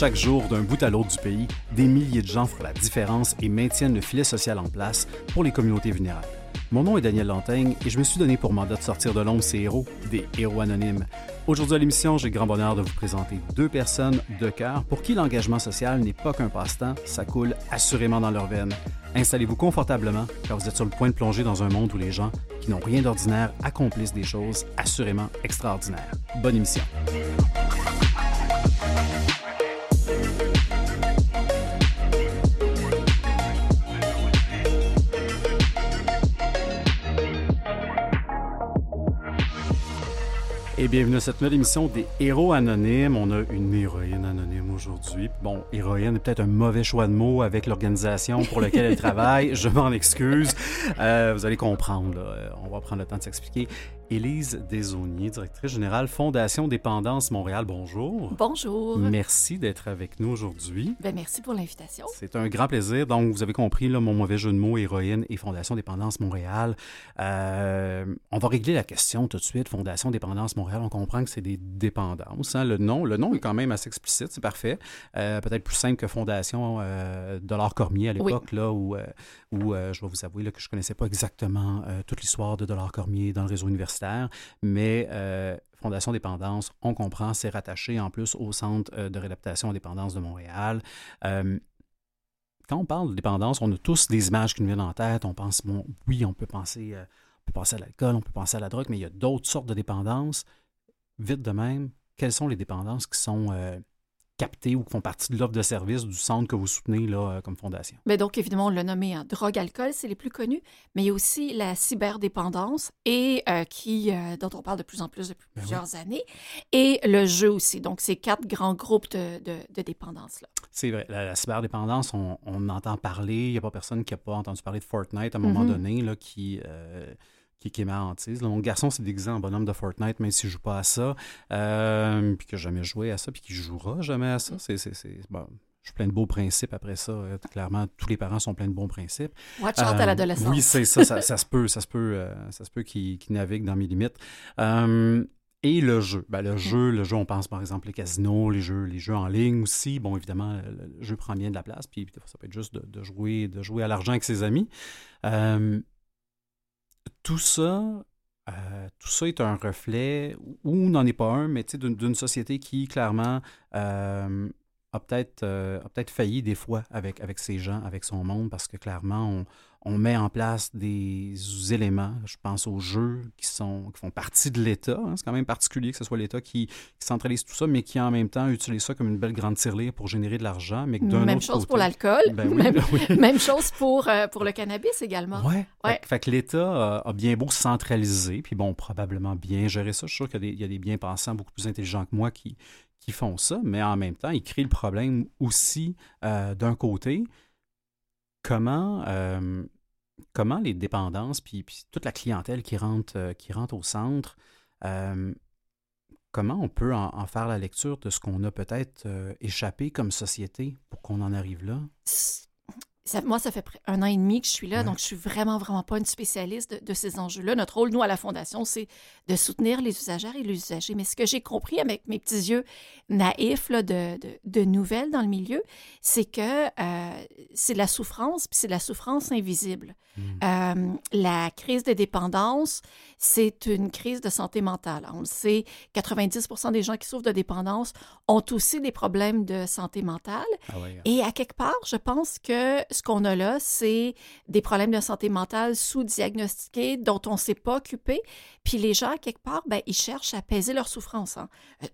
chaque jour, d'un bout à l'autre du pays, des milliers de gens font la différence et maintiennent le filet social en place pour les communautés vulnérables. Mon nom est Daniel Lantaigne et je me suis donné pour mandat de sortir de l'ombre ces héros, des héros anonymes. Aujourd'hui à l'émission, j'ai le grand bonheur de vous présenter deux personnes de cœur pour qui l'engagement social n'est pas qu'un passe-temps, ça coule assurément dans leurs veines. Installez-vous confortablement car vous êtes sur le point de plonger dans un monde où les gens qui n'ont rien d'ordinaire accomplissent des choses assurément extraordinaires. Bonne émission. Et bienvenue à cette nouvelle émission des Héros Anonymes. On a une héroïne anonyme aujourd'hui. Bon, héroïne est peut-être un mauvais choix de mots avec l'organisation pour laquelle elle travaille. Je m'en excuse. Euh, vous allez comprendre. Là. On va prendre le temps de s'expliquer. Élise Desaunier, directrice générale Fondation Dépendance Montréal. Bonjour. Bonjour. Merci d'être avec nous aujourd'hui. Ben, merci pour l'invitation. C'est un grand plaisir. Donc, vous avez compris là, mon mauvais jeu de mots, héroïne et Fondation Dépendance Montréal. Euh, on va régler la question tout de suite. Fondation Dépendance Montréal, on comprend que c'est des dépendances. Hein. Le, nom, le nom est quand même assez explicite, c'est parfait. Euh, Peut-être plus simple que Fondation euh, Dollar Cormier à l'époque, oui. là où, euh, où je vais vous avouer là, que je ne connaissais pas exactement toute l'histoire de Dollar Cormier dans le réseau universitaire mais euh, Fondation Dépendance, on comprend, c'est rattaché en plus au Centre euh, de réadaptation aux dépendances de Montréal. Euh, quand on parle de dépendance, on a tous des images qui nous viennent en tête. On pense, bon, oui, on peut penser, on peut penser à l'alcool, on peut penser à la drogue, mais il y a d'autres sortes de dépendances. Vite de même, quelles sont les dépendances qui sont captés ou qui font partie de l'offre de service du centre que vous soutenez là, comme fondation? Mais donc, évidemment, on l'a nommé hein, drogue, alcool, c'est les plus connus, mais il y a aussi la cyberdépendance et euh, qui, euh, dont on parle de plus en plus depuis ben plusieurs oui. années, et le jeu aussi. Donc, ces quatre grands groupes de, de, de dépendance-là. C'est vrai. La, la cyberdépendance, on, on, entend parler. Il n'y a pas personne qui n'a pas entendu parler de Fortnite à un moment mm -hmm. donné, là, qui... Euh, qui, qui est ma hantise. Là, mon garçon s'est déguisé en bonhomme de Fortnite, même s'il ne joue pas à ça, euh, puis qu'il n'a jamais joué à ça, puis qu'il ne jouera jamais à ça. C'est, c'est, c'est, bon, je suis plein de beaux principes après ça. Euh, clairement, tous les parents sont pleins de bons principes. Watch out euh, à l'adolescence. Oui, c'est ça, ça, ça, se peut, ça se peut, euh, ça se peut qu'il, qu'il navigue dans mes limites. Euh, et le jeu. Ben, le jeu, le jeu, on pense par exemple les casinos, les jeux, les jeux en ligne aussi. Bon, évidemment, le, le jeu prend bien de la place, puis ça peut être juste de, de jouer, de jouer à l'argent avec ses amis. Euh, tout ça, euh, tout ça est un reflet, ou n'en est pas un, mais d'une société qui, clairement, euh, a peut-être euh, peut failli des fois avec, avec ses gens, avec son monde, parce que clairement, on, on met en place des éléments, je pense aux jeux qui, sont, qui font partie de l'État. Hein. C'est quand même particulier que ce soit l'État qui, qui, centralise tout ça, mais qui en même temps utilise ça comme une belle grande tirelire pour générer de l'argent. Mais d'un Même chose côté, pour l'alcool. Ben oui, même, oui. même, chose pour, euh, pour le cannabis également. Oui. Ouais. Fait, fait, que l'État a, a, bien beau centraliser, puis bon, probablement bien gérer ça. Je suis sûr qu'il y, y, a des bien-pensants beaucoup plus intelligents que moi qui, qui font ça, mais en même temps, ils créent le problème aussi euh, d'un côté comment, euh, comment les dépendances, puis, toute la clientèle qui rentre, euh, qui rentre au centre, euh, comment on peut en, faire la lecture de ce qu'on a peut-être échappé comme société pour qu'on en arrive là? Ça, moi, ça fait un an et demi que je suis là, ouais. donc je suis vraiment, vraiment pas une spécialiste de, de ces enjeux-là. Notre rôle, nous, à la Fondation, c'est de soutenir les usagères et les usagers. Mais ce que j'ai compris avec mes petits yeux naïfs là, de, de, de, nouvelles dans le milieu, c'est que euh, c'est de la souffrance, puis c'est de la souffrance invisible. Mmh. Euh, la crise de dépendance, c'est une crise de santé mentale. On le sait, 90% des gens qui souffrent de dépendance ont aussi des problèmes de santé mentale. Ah ouais. Et à quelque part, je pense que ce qu'on a là, c'est des problèmes de santé mentale sous-diagnostiqués dont on ne s'est pas occupé. Puis les gens, quelque part, ben, ils cherchent à apaiser leur souffrance. Hein.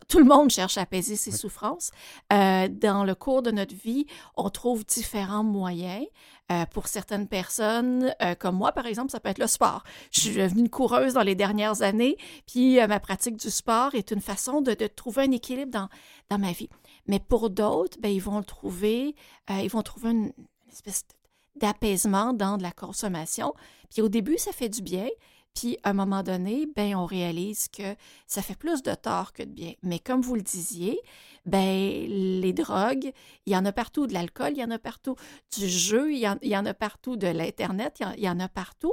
Tout le monde cherche à apaiser ses oui. souffrances. Euh, dans le cours de notre vie, on trouve différents moyens. Euh, pour certaines personnes, euh, comme moi, par exemple, ça peut être le sport. Je suis devenue une coureuse dans les dernières années, puis euh, ma pratique du sport est une façon de, de trouver un équilibre dans, dans ma vie. Mais pour d'autres, ben, ils vont le trouver, ils vont trouver une, espèce d'apaisement dans de la consommation. Puis au début, ça fait du bien. Puis, à un moment donné, ben, on réalise que ça fait plus de tort que de bien. Mais comme vous le disiez, ben, les drogues, il y en a partout. De l'alcool, il y en a partout. Du jeu, il y en, il y en a partout. De l'Internet, il, y en a partout.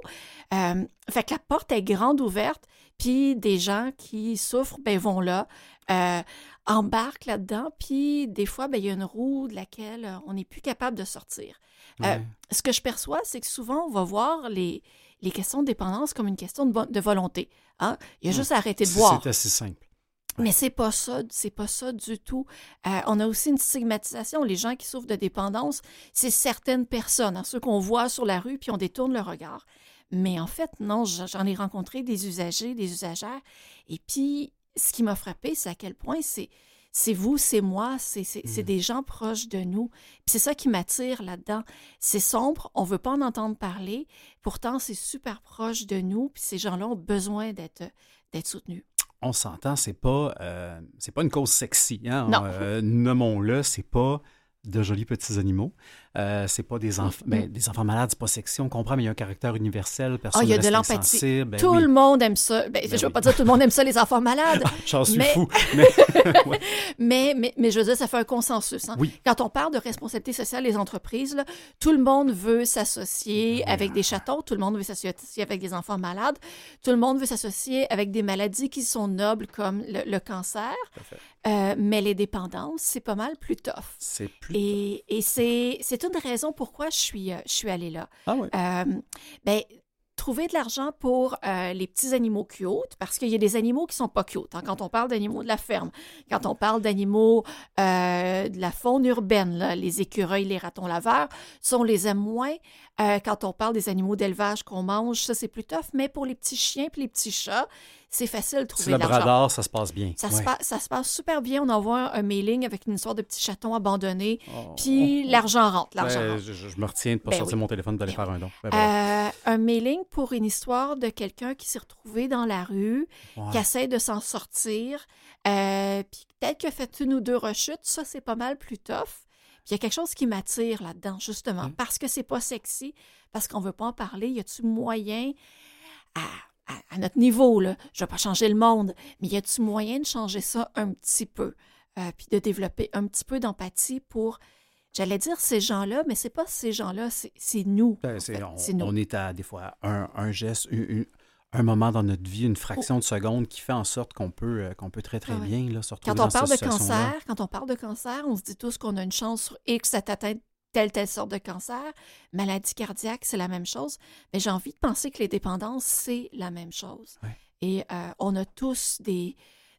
Euh, fait que la porte est grande ouverte. Puis, des gens qui souffrent, ben, vont là. Euh, embarquent là-dedans, puis des fois, ben, il y a une roue de laquelle on n'est plus capable de sortir. Euh, ce que je perçois, c'est que souvent, on va voir les, les questions de dépendance comme une question de, de volonté. Hein? Il y a juste à arrêter de boire. C'est assez simple. Mais c'est pas ça, c'est pas ça du tout. Euh, on a aussi une stigmatisation. Les gens qui souffrent de dépendance, c'est certaines personnes, hein, ceux qu'on voit sur la rue, puis on détourne le regard. Mais en fait, non, j'en ai rencontré des usagers, des usagères, et puis ce qui m'a frappé, c'est à quel point c'est c'est vous, c'est moi, c'est mmh. des gens proches de nous. c'est ça qui m'attire là-dedans. C'est sombre, on veut pas en entendre parler, pourtant c'est super proche de nous, puis ces gens-là ont besoin d'être soutenus. On s'entend, c'est pas euh, c'est pas une cause sexy, hein? Non. Euh, nommons-le, c'est pas de jolis petits animaux. Euh, c'est pas des enfants, ben, des enfants malades, c'est pas sexy, on comprend, mais il y a un caractère universel. Personne ah, il y a de l'empathie. Ben tout le monde aime ça. Ben, ben je ne veux pas dire tout le monde aime ça, les enfants malades. J'en suis fou. Mais... mais, mais, je veux dire, ça fait un consensus. Hein. Quand on parle de responsabilité sociale des entreprises, là, tout le monde veut s'associer avec des chatons, tout le monde veut s'associer avec des enfants malades, tout le monde veut s'associer avec des maladies qui sont nobles comme le, cancer. Euh, mais les dépendances, c'est pas mal plus tough. C'est plus Et, et c'est une raison pourquoi je suis, euh, je suis allée là. Ah oui. Euh, ben, trouver de l'argent pour euh, les petits animaux cute, parce qu'il y a des animaux qui sont pas cute. Hein. quand on parle d'animaux de la ferme, quand on parle d'animaux de la faune urbaine, les écureuils, les ratons laveurs, ça, on les aime moins. quand on parle des animaux d'élevage qu'on mange, ça, c'est plus tough. Mais pour les petits chiens et les petits chats, c'est facile de trouver de l'argent. Labrador, ça se passe bien. Ça, se ça, se passe super bien. On envoie un mailing avec une histoire de petits chatons abandonnés, oh. puis l'argent rentre. Ben, Je, me retiens de ne pas ben sortir mon téléphone d'aller ben faire un don. Euh, un mailing pour une histoire de quelqu'un qui s'est retrouvé dans la rue, qui essaie de s'en sortir, euh, puis peut-être qu'il a fait une ou deux rechutes. Ça, c'est pas mal plus tough. Puis il y a quelque chose qui m'attire là-dedans, justement, hum. parce que c'est pas sexy, parce qu'on veut pas en parler. Y a-tu moyen à à, notre niveau, là, je ne vais pas changer le monde, mais y a-t-il moyen de changer ça un petit peu, euh, puis de développer un petit peu d'empathie pour, j'allais dire ces gens-là, mais c'est pas ces gens-là, c'est nous. Ben, on, est à des fois un, geste, un moment dans notre vie, une fraction de seconde qui fait en sorte qu'on peut, euh, qu'on peut très, très ah bien là, se retrouver quand on parle de cancer, Quand on parle de cancer, on se dit tous qu'on a une chance sur X atteinte telle, telle sorte de cancer. Maladie cardiaque, c'est la même chose. Mais j'ai envie de penser que les dépendances, c'est la même chose. Et euh, on a tous des,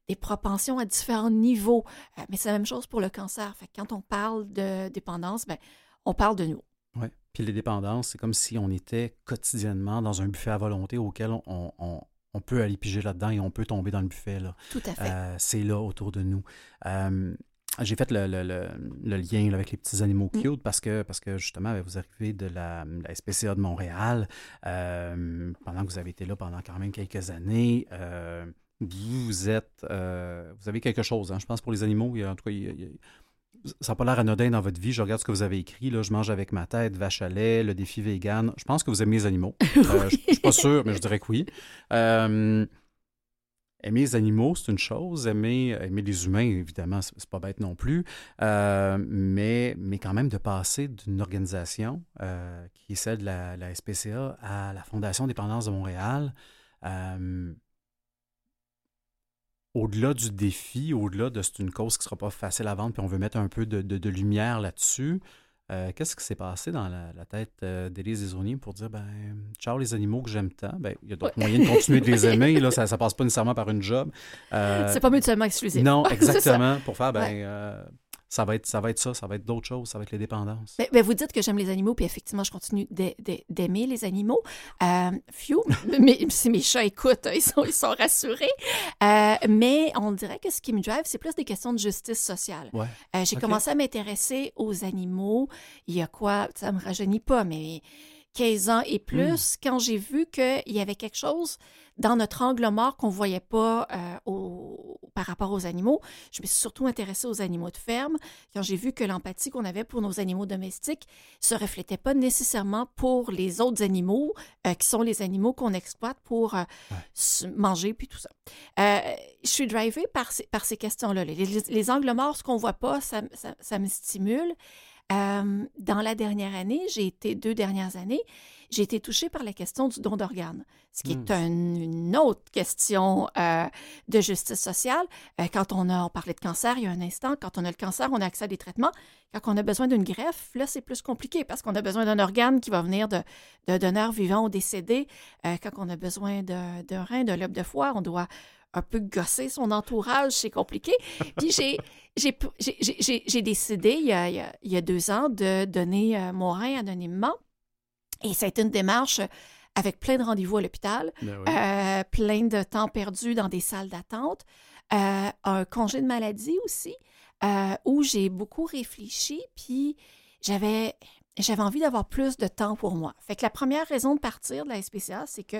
des propensions à différents niveaux. Euh, mais c'est la même chose pour le cancer. Fait quand on parle de dépendance, ben, on parle de nous. Oui. Puis les dépendances, c'est comme si on était quotidiennement dans un buffet à volonté auquel on, on, on peut aller piger là-dedans et on peut tomber dans le buffet. Là. Tout à fait. Euh, c'est là autour de nous. J'ai fait le, lien avec les petits animaux mm. cute parce, que, parce que justement, vous arrivez de la, SPCA de Montréal. euh, pendant que vous avez été là pendant quand même quelques années. Euh, vous êtes. Euh, vous avez quelque chose, hein, je pense, pour les animaux. en tout cas, ça n'a pas l'air anodin dans votre vie. Je regarde ce que vous avez écrit. Là, je mange avec ma tête, vache à lait, le défi vegan. Je pense que vous aimez les animaux. Je ne suis pas sûr, mais je dirais que oui aimer les animaux, c'est une chose. Aimer, aimer les humains, évidemment, c'est pas bête non plus. Euh, mais, mais quand même de passer d'une organisation euh, qui est celle de la, SPCA à la Fondation Dépendance de Montréal, euh, au-delà du défi, au-delà de c'est une cause qui ne sera pas facile à vendre, puis on veut mettre un peu de, de lumière là-dessus, euh, qu'est-ce qui s'est passé dans la, tête euh, d'Élise Desauniers pour dire, ben, ciao les animaux que j'aime tant, ben, il y a d'autres moyens de continuer de les aimer, là, ça ne passe pas nécessairement par une job. Euh, c'est pas mutuellement exclusif. Non, exactement, pour faire, ben, ça va être ça, va être ça, ça va être d'autres choses, ça va être les dépendances. Vous dites que j'aime les animaux, puis effectivement, je continue d'aimer les animaux. Euh, mais si mes chats écoutent, ils sont, ils sont rassurés. Euh, mais on dirait que ce qui me drive, c'est plus des questions de justice sociale. Ouais. Euh, j'ai commencé à m'intéresser aux animaux. Il y a quoi, ça me rajeunit pas, mais 15 ans et plus, hmm. quand j'ai vu qu'il y avait quelque chose dans notre angle mort qu'on ne voyait pas au par rapport aux animaux. Je me suis surtout intéressée aux animaux de ferme quand j'ai vu que l'empathie qu'on avait pour nos animaux domestiques se reflétait pas nécessairement pour les autres animaux, euh, qui sont les animaux qu'on exploite pour euh, manger puis tout ça. Euh, je suis drivée par ces, par ces questions-là. Les, angles morts, ce qu'on voit pas, ça, ça me stimule. Dans la dernière année, j'ai été deux dernières années, j'ai été touchée par la question du don d'organes, ce qui est hmm. une autre question euh, de justice sociale. Euh, quand on a, on parlait de cancer il y a un instant, quand on a le cancer, on a accès à des traitements. Quand on a besoin d'une greffe, là, c'est plus compliqué parce qu'on a besoin d'un organe qui va venir de, de donneurs vivants ou décédés. Quand on a besoin d'un rein, d'un lobe de foie, on doit un peu gosser son entourage, c'est compliqué. Puis j'ai, j'ai, décidé il y, a, il y, a, deux ans de donner mon rein anonymement et ça a été une démarche avec plein de rendez-vous à l'hôpital, ben euh, plein de temps perdu dans des salles d'attente, euh, un congé de maladie aussi, euh, où j'ai beaucoup réfléchi, puis j'avais j'avais envie d'avoir plus de temps pour moi. Fait que la première raison de partir de la SPCA, c'est que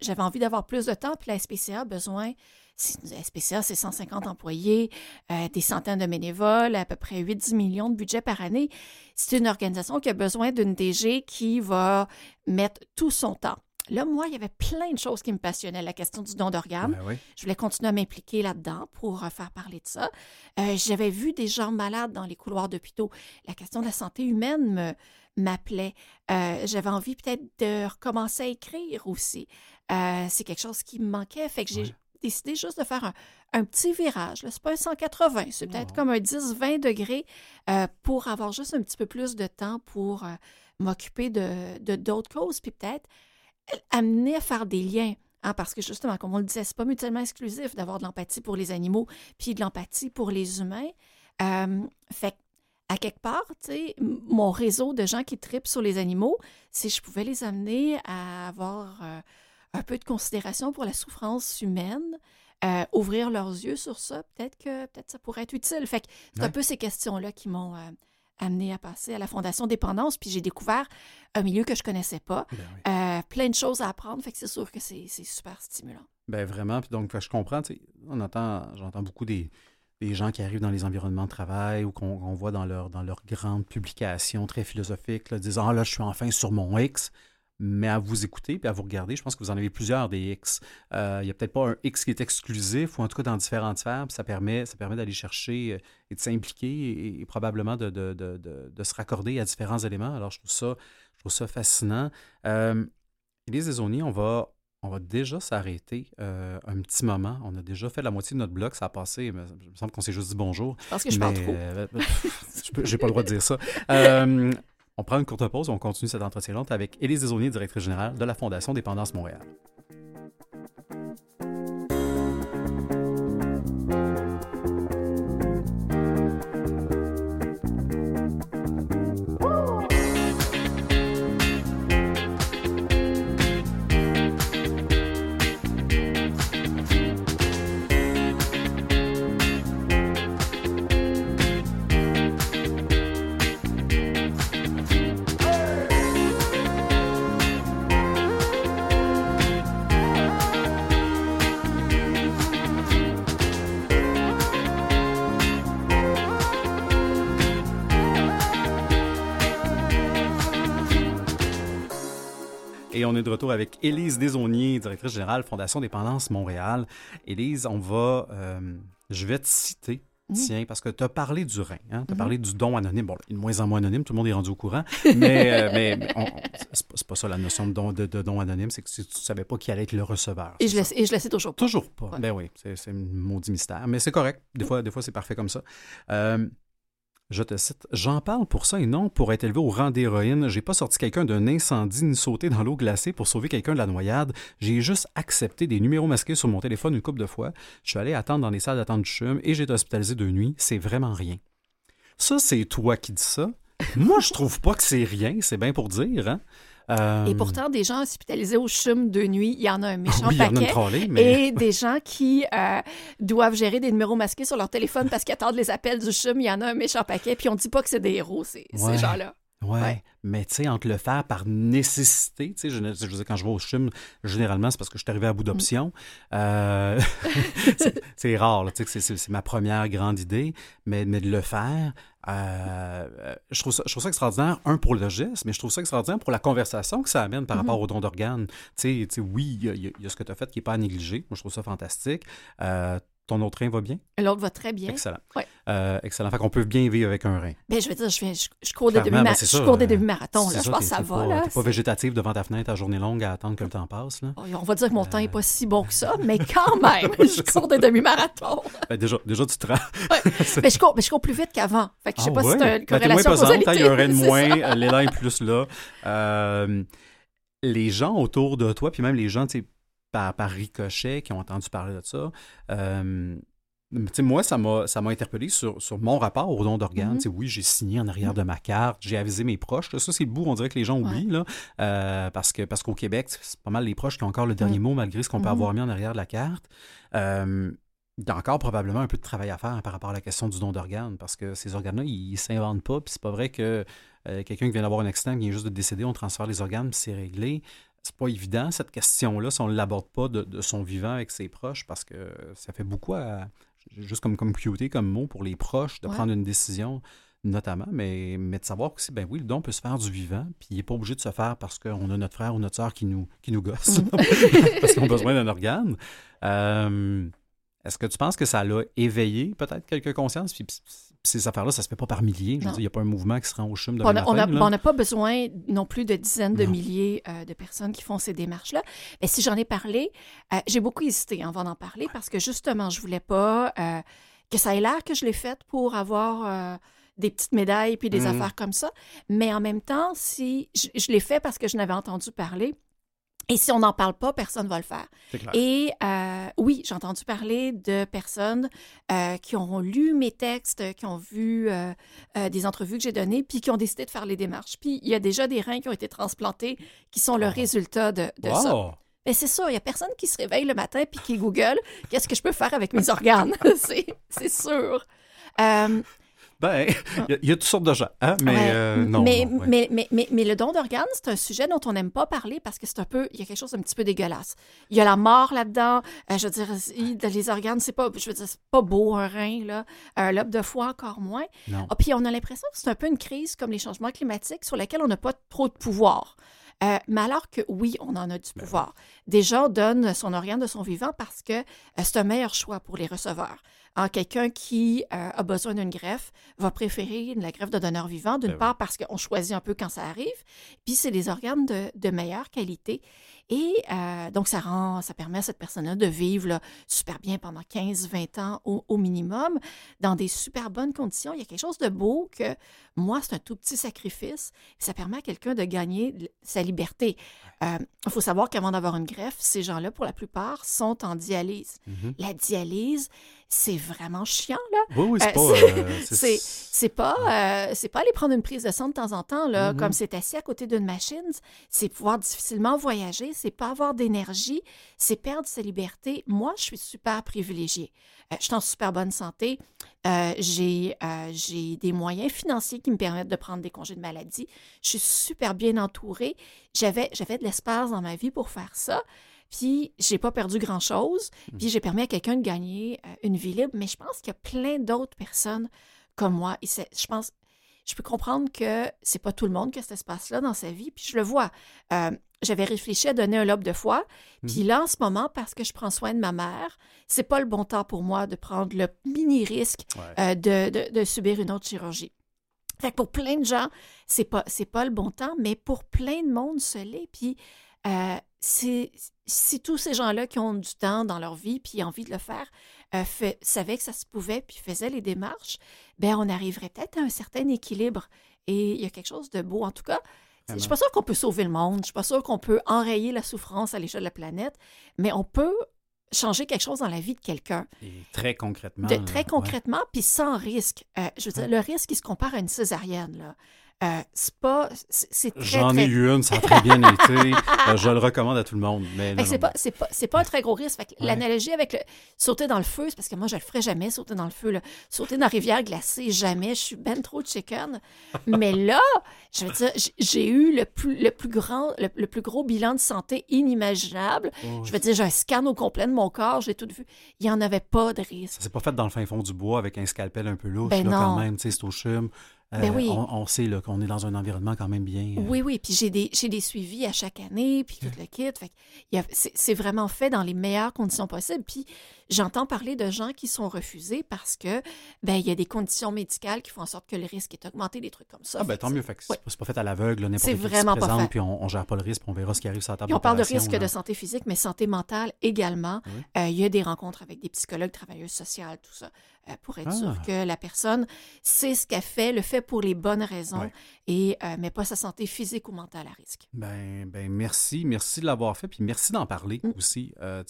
j'avais envie d'avoir plus de temps, puis la SPCA a besoin SPCA, c'est 150 employés, euh, des centaines de bénévoles, à peu près 8-10 millions de budget par année. C'est une organisation qui a besoin d'une DG qui va mettre tout son temps. Là, moi, il y avait plein de choses qui me passionnaient. La question du don d'organes. Ben Je voulais continuer à m'impliquer là-dedans pour euh, faire parler de ça. Euh, j'avais vu des gens malades dans les couloirs d'hôpitaux. La question de la santé humaine me, m'appelait. j'avais envie peut-être de recommencer à écrire aussi. c'est quelque chose qui me manquait. Fait que j'ai décidé juste de faire un, petit virage. Ce n'est pas un 180, c'est peut-être comme un 10-20 degrés euh, pour avoir juste un petit peu plus de temps pour euh, m'occuper de d'autres causes, puis peut-être amener à faire des liens. Hein, parce que justement, comme on le disait, c'est pas mutuellement exclusif d'avoir de l'empathie pour les animaux puis de l'empathie pour les humains. Euh, fait à quelque part, mon réseau de gens qui tripent sur les animaux, si je pouvais les amener à avoir un peu de considération pour la souffrance humaine, euh, ouvrir leurs yeux sur ça, peut-être que peut-être ça pourrait être utile. Fait que c'est un peu ces questions-là qui m'ont euh, amené à passer à la Fondation Dépendance, puis j'ai découvert un milieu que je connaissais pas, ben euh, plein de choses à apprendre, fait que c'est sûr que c'est super stimulant. Ben vraiment, puis donc je comprends, on entend, j'entends beaucoup des, des, gens qui arrivent dans les environnements de travail ou qu'on voit dans leurs dans grandes publications très philosophiques, là, disant ah là je suis enfin sur mon X mais à vous écouter et à vous regarder, je pense que vous en avez plusieurs des X. Euh, il n'y a peut-être pas un X qui est exclusif, ou en tout cas dans différentes sphères, ça permet, ça permet d'aller chercher euh, et de s'impliquer et, probablement de, de, de, de, se raccorder à différents éléments. Alors, je trouve ça, je trouve ça fascinant. Euh, Élise Desauniers, on va, on va déjà s'arrêter euh, un petit moment. On a déjà fait la moitié de notre bloc, ça a passé, mais il me semble qu'on s'est juste dit bonjour. Parce que je parle trop. J'ai pas le droit de dire ça. Euh, on prend une courte pause, on continue cette entretien avec Élise Desauniers, directrice générale de la Fondation Dépendance Montréal. On est de retour avec Élise Desauniers, directrice générale Fondation Dépendance Montréal. Élise, on va. Euh, je vais te citer. Mmh. Tiens, parce que tu as parlé du rein, hein? tu as mmh. parlé du don anonyme. Bon, il est de moins en moins anonyme, tout le monde est rendu au courant, mais, euh, mais, c'est pas, ça la notion de don, de, don anonyme, c'est que tu ne savais pas qui allait être le receveur. Et je, le, et je sais toujours pas. Toujours pas. Ben oui, c'est un maudit mystère, mais c'est correct. Des fois, des fois c'est parfait comme ça. Euh, je te cite, J'en parle pour ça et non pour être élevé au rang d'héroïne. J'ai pas sorti quelqu'un d'un incendie ni sauté dans l'eau glacée pour sauver quelqu'un de la noyade. J'ai juste accepté des numéros masqués sur mon téléphone une couple de fois. Je suis allé attendre dans les salles d'attente du CHUM et j'ai été hospitalisé de nuit. C'est vraiment rien. Ça, c'est toi qui dis ça. Moi, je trouve pas que c'est rien. C'est bien pour dire, hein? Euh, et pourtant, des gens hospitalisés au CHUM de nuit, il y en a un méchant paquet. Et des gens qui euh, doivent gérer des numéros masqués sur leur téléphone parce qu'ils attendent les appels du CHUM, il y en a un méchant paquet. Puis on ne dit pas que c'est des héros, ces, gens-là. Ouais, mais tu sais, entre le faire par nécessité, tu sais, je, je veux dire, quand je vais au CHUM, généralement, c'est parce que je suis arrivé à bout d'options. Euh, c'est rare, tu sais, c'est ma première grande idée, mais, mais de le faire, euh, je, trouve ça, je trouve ça extraordinaire, un, pour le geste, mais je trouve ça extraordinaire pour la conversation que ça amène par rapport au don d'organes. Tu sais, oui, il y, y, a ce que tu as fait qui n'est pas à négliger. Moi, je trouve ça fantastique. Euh, ton autre rein va bien? L'autre va très bien. Excellent. Euh, excellent. Fait qu'on peut bien vivre avec un rein. Bien, je veux dire, je, viens, je, je cours des demi-marathons. Ben, demi marathons je pense que ça va. Pas, Tu pas végétative devant ta fenêtre à journée longue à attendre que le temps passe. Là. On va dire que mon temps n'est pas si bon que ça, mais quand même, je cours des demi-marathons. Ben, déjà, déjà, tu te rends. ouais. mais, je cours, mais je cours plus vite qu'avant. Fait que je sais ah, pas ouais? si c'est une corrélation ben, causalité. Il y a un rein de moins, l'élan est plus là. Euh, les gens autour de toi, puis même les gens, tu sais, par, par ricochet, qui ont entendu parler de ça, euh, moi, ça m'a, ça m'a interpellé sur, sur mon rapport au don d'organes. Mm-hmm. Mm -hmm. Oui, j'ai signé en arrière de ma carte, j'ai avisé mes proches. Là. Ça, c'est le bout, on dirait que les gens oublient, ouais. là, euh, parce, que, parce qu'au Québec, c'est pas mal les proches qui ont encore le dernier mm. mot, malgré ce qu'on Mm-hmm. peut avoir mis en arrière de la carte. Euh, il y a encore probablement un peu de travail à faire par rapport à la question du don d'organes, parce que ces organes-là, ils ne s'inventent pas, puis c'est pas vrai que euh, quelqu'un qui vient d'avoir un accident, qui vient juste de décéder, on transfère les organes, puis c'est réglé c'est pas évident, cette question-là, si on ne l'aborde pas de, de, son vivant avec ses proches, parce que ça fait beaucoup à, juste comme, comme QT, comme mot pour les proches, de Ouais. prendre une décision, notamment, mais, mais de savoir aussi, ben oui, le don peut se faire du vivant, puis il n'est pas obligé de se faire parce qu'on a notre frère ou notre soeur qui nous, qui nous gosse, parce qu'ils ont besoin d'un organe. Euh, Est-ce que tu penses que ça l'a éveillé peut-être quelques consciences? Puis, ces affaires-là, ça se fait pas par milliers. Je veux dire, il n'y a pas un mouvement qui se rend au chum de On n'a matin, pas besoin non plus de dizaines de Non. milliers euh, de personnes qui font ces démarches-là. Mais si j'en ai parlé, euh, j'ai beaucoup hésité avant d'en parler parce que justement, je voulais pas euh, que ça ait l'air que je l'ai faite pour avoir des petites médailles puis des Mhm. affaires comme ça. Mais en même temps, si je, je l'ai fait parce que je n'avais entendu parler. Et si on n'en parle pas, personne ne va le faire. Clair. Et euh, oui, j'ai entendu parler de personnes euh, qui ont lu mes textes, qui ont vu euh, des entrevues que j'ai données, puis qui ont décidé de faire les démarches. Puis il y a déjà des reins qui ont été transplantés, qui sont le Oh. résultat de, de wow! ça. Mais c'est ça, il n'y a personne qui se réveille le matin puis qui Google qu'est-ce que je peux faire avec mes organes? c'est sûr. Euh, Ben, il y, y, a toutes sortes de gens, hein? mais Ouais. euh, non. mais, non, ouais. mais, mais, mais, mais le don d'organes, c'est un sujet dont on n'aime pas parler parce que c'est un peu, il y a quelque chose d'un petit peu dégueulasse. Il y a la mort là-dedans. Euh, je veux dire, les organes, c'est pas, je veux dire, c'est pas beau un rein, là. Un lobe de foie, encore moins. Non. Ah, puis on a l'impression que c'est un peu une crise comme les changements climatiques sur lesquels on n'a pas trop de pouvoir. Euh, mais alors que oui, on en a du Ben pouvoir. Des gens donnent son organe de son vivant parce que euh, c'est un meilleur choix pour les receveurs. Alors, Quelqu'un qui euh, a besoin d'une greffe va préférer la greffe de donneur vivant, d'une Ben oui. part parce qu'on choisit un peu quand ça arrive, puis c'est des organes de, de meilleure qualité. Et euh, donc, ça rend, ça permet à cette personne-là de vivre là, super bien pendant 15-20 ans au, au minimum, dans des super bonnes conditions. Il y a quelque chose de beau que moi, c'est un tout petit sacrifice. Ça permet à quelqu'un de gagner sa liberté. Euh, Il faut savoir qu'avant d'avoir une greffe, ces gens-là, pour la plupart, sont en dialyse. Mhm. La dialyse, c'est vraiment chiant, là. Oui, oui, c'est Euh, pas. c'est- pas, euh, aller prendre une prise de sang de temps en temps, là, Mhm. comme c'est assis à côté d'une machine. C'est pouvoir difficilement voyager, c'est pas avoir d'énergie, c'est perdre sa liberté. Moi, je suis super privilégiée. Euh, je suis en super bonne santé. Euh, j'ai, euh, j'ai des moyens financiers qui me permettent de prendre des congés de maladie. Je suis super bien entourée. J'avais, j'avais de l'espace dans ma vie pour faire ça. Puis, j'ai pas perdu grand-chose. Puis, j'ai permis à quelqu'un de gagner euh, une vie libre. Mais je pense qu'il y a plein d'autres personnes comme moi. Et c'est- je pense, je peux comprendre que c'est pas tout le monde qui a cet espace-là dans sa vie. Puis, je le vois. Euh, j'avais réfléchi à donner un lobe de foie. Puis là, en ce moment, parce que je prends soin de ma mère, c'est pas le bon temps pour moi de prendre le mini risque Ouais. euh, de, de- de subir une autre chirurgie. Fait que pour plein de gens, c'est pas, c'est pas le bon temps, mais pour plein de monde, ce l'est. Puis euh, c'est, si tous ces gens-là qui ont du temps dans leur vie puis envie de le faire euh, fait- savaient que ça se pouvait puis faisaient les démarches, ben on arriverait peut-être à un certain équilibre. Et il y a quelque chose de beau. En tout cas, je suis pas sûre qu'on peut sauver le monde. Je suis pas sûre qu'on peut enrayer la souffrance à l'échelle de la planète, mais on peut changer quelque chose dans la vie de quelqu'un. Très concrètement. De, très ouais. concrètement, puis sans risque. Euh, je veux dire, le risque, il se compare à une césarienne. Là. Euh, c'est pas. C'est très. J'en très... ai eu une, ça a très bien été. Euh, je le recommande à tout le monde. Mais non, c'est non, pas, c'est pas, c'est pas un très gros risque. Fait que Ouais. L'analogie avec le sauter dans le feu, c'est parce que moi, je le ferais jamais, sauter dans le feu. là. Sauter dans la rivière glacée, jamais. Je suis ben trop chicken. Mais là, je veux dire, j'ai eu le plus, le plus grand, le, le plus gros bilan de santé inimaginable. Oh, Je veux dire, j'ai un scan au complet de mon corps, j'ai tout vu. Il n'y en avait pas de risque. Ça s'est pas fait dans le fin fond du bois avec un scalpel un peu louche, Ben là, quand même, tu sais, c'est au chum. Euh, Ben oui. on, on sait qu'on est dans un environnement quand même bien. euh, Oui, oui. Puis j'ai des, suivis à chaque année, puis tout le kit. C'est vraiment fait dans les meilleures conditions possibles. Puis j'entends parler de gens qui sont refusés parce que ben il y a des conditions médicales qui font en sorte que le risque est augmenté, des trucs comme ça. Ah, ben tant mieux. Fait que c'est Ouais. pas- c'est pas fait à l'aveugle, n'importe C'est qui qui se vraiment pas présente, fait. puis on, on gère pas le risque, puis on verra ce qui arrive sur la table on parle de risque là. de santé physique, mais santé mentale également. Oui. Euh, il y a des rencontres avec des psychologues, travailleuses sociales, tout ça, pour être Ah. sûr que la personne sait ce qu'elle fait, le fait pour les bonnes raisons Ouais. Et euh, met pas sa santé physique ou mentale à risque. Ben, ben merci, merci de l'avoir fait, puis merci d'en parler Mm. aussi. Euh,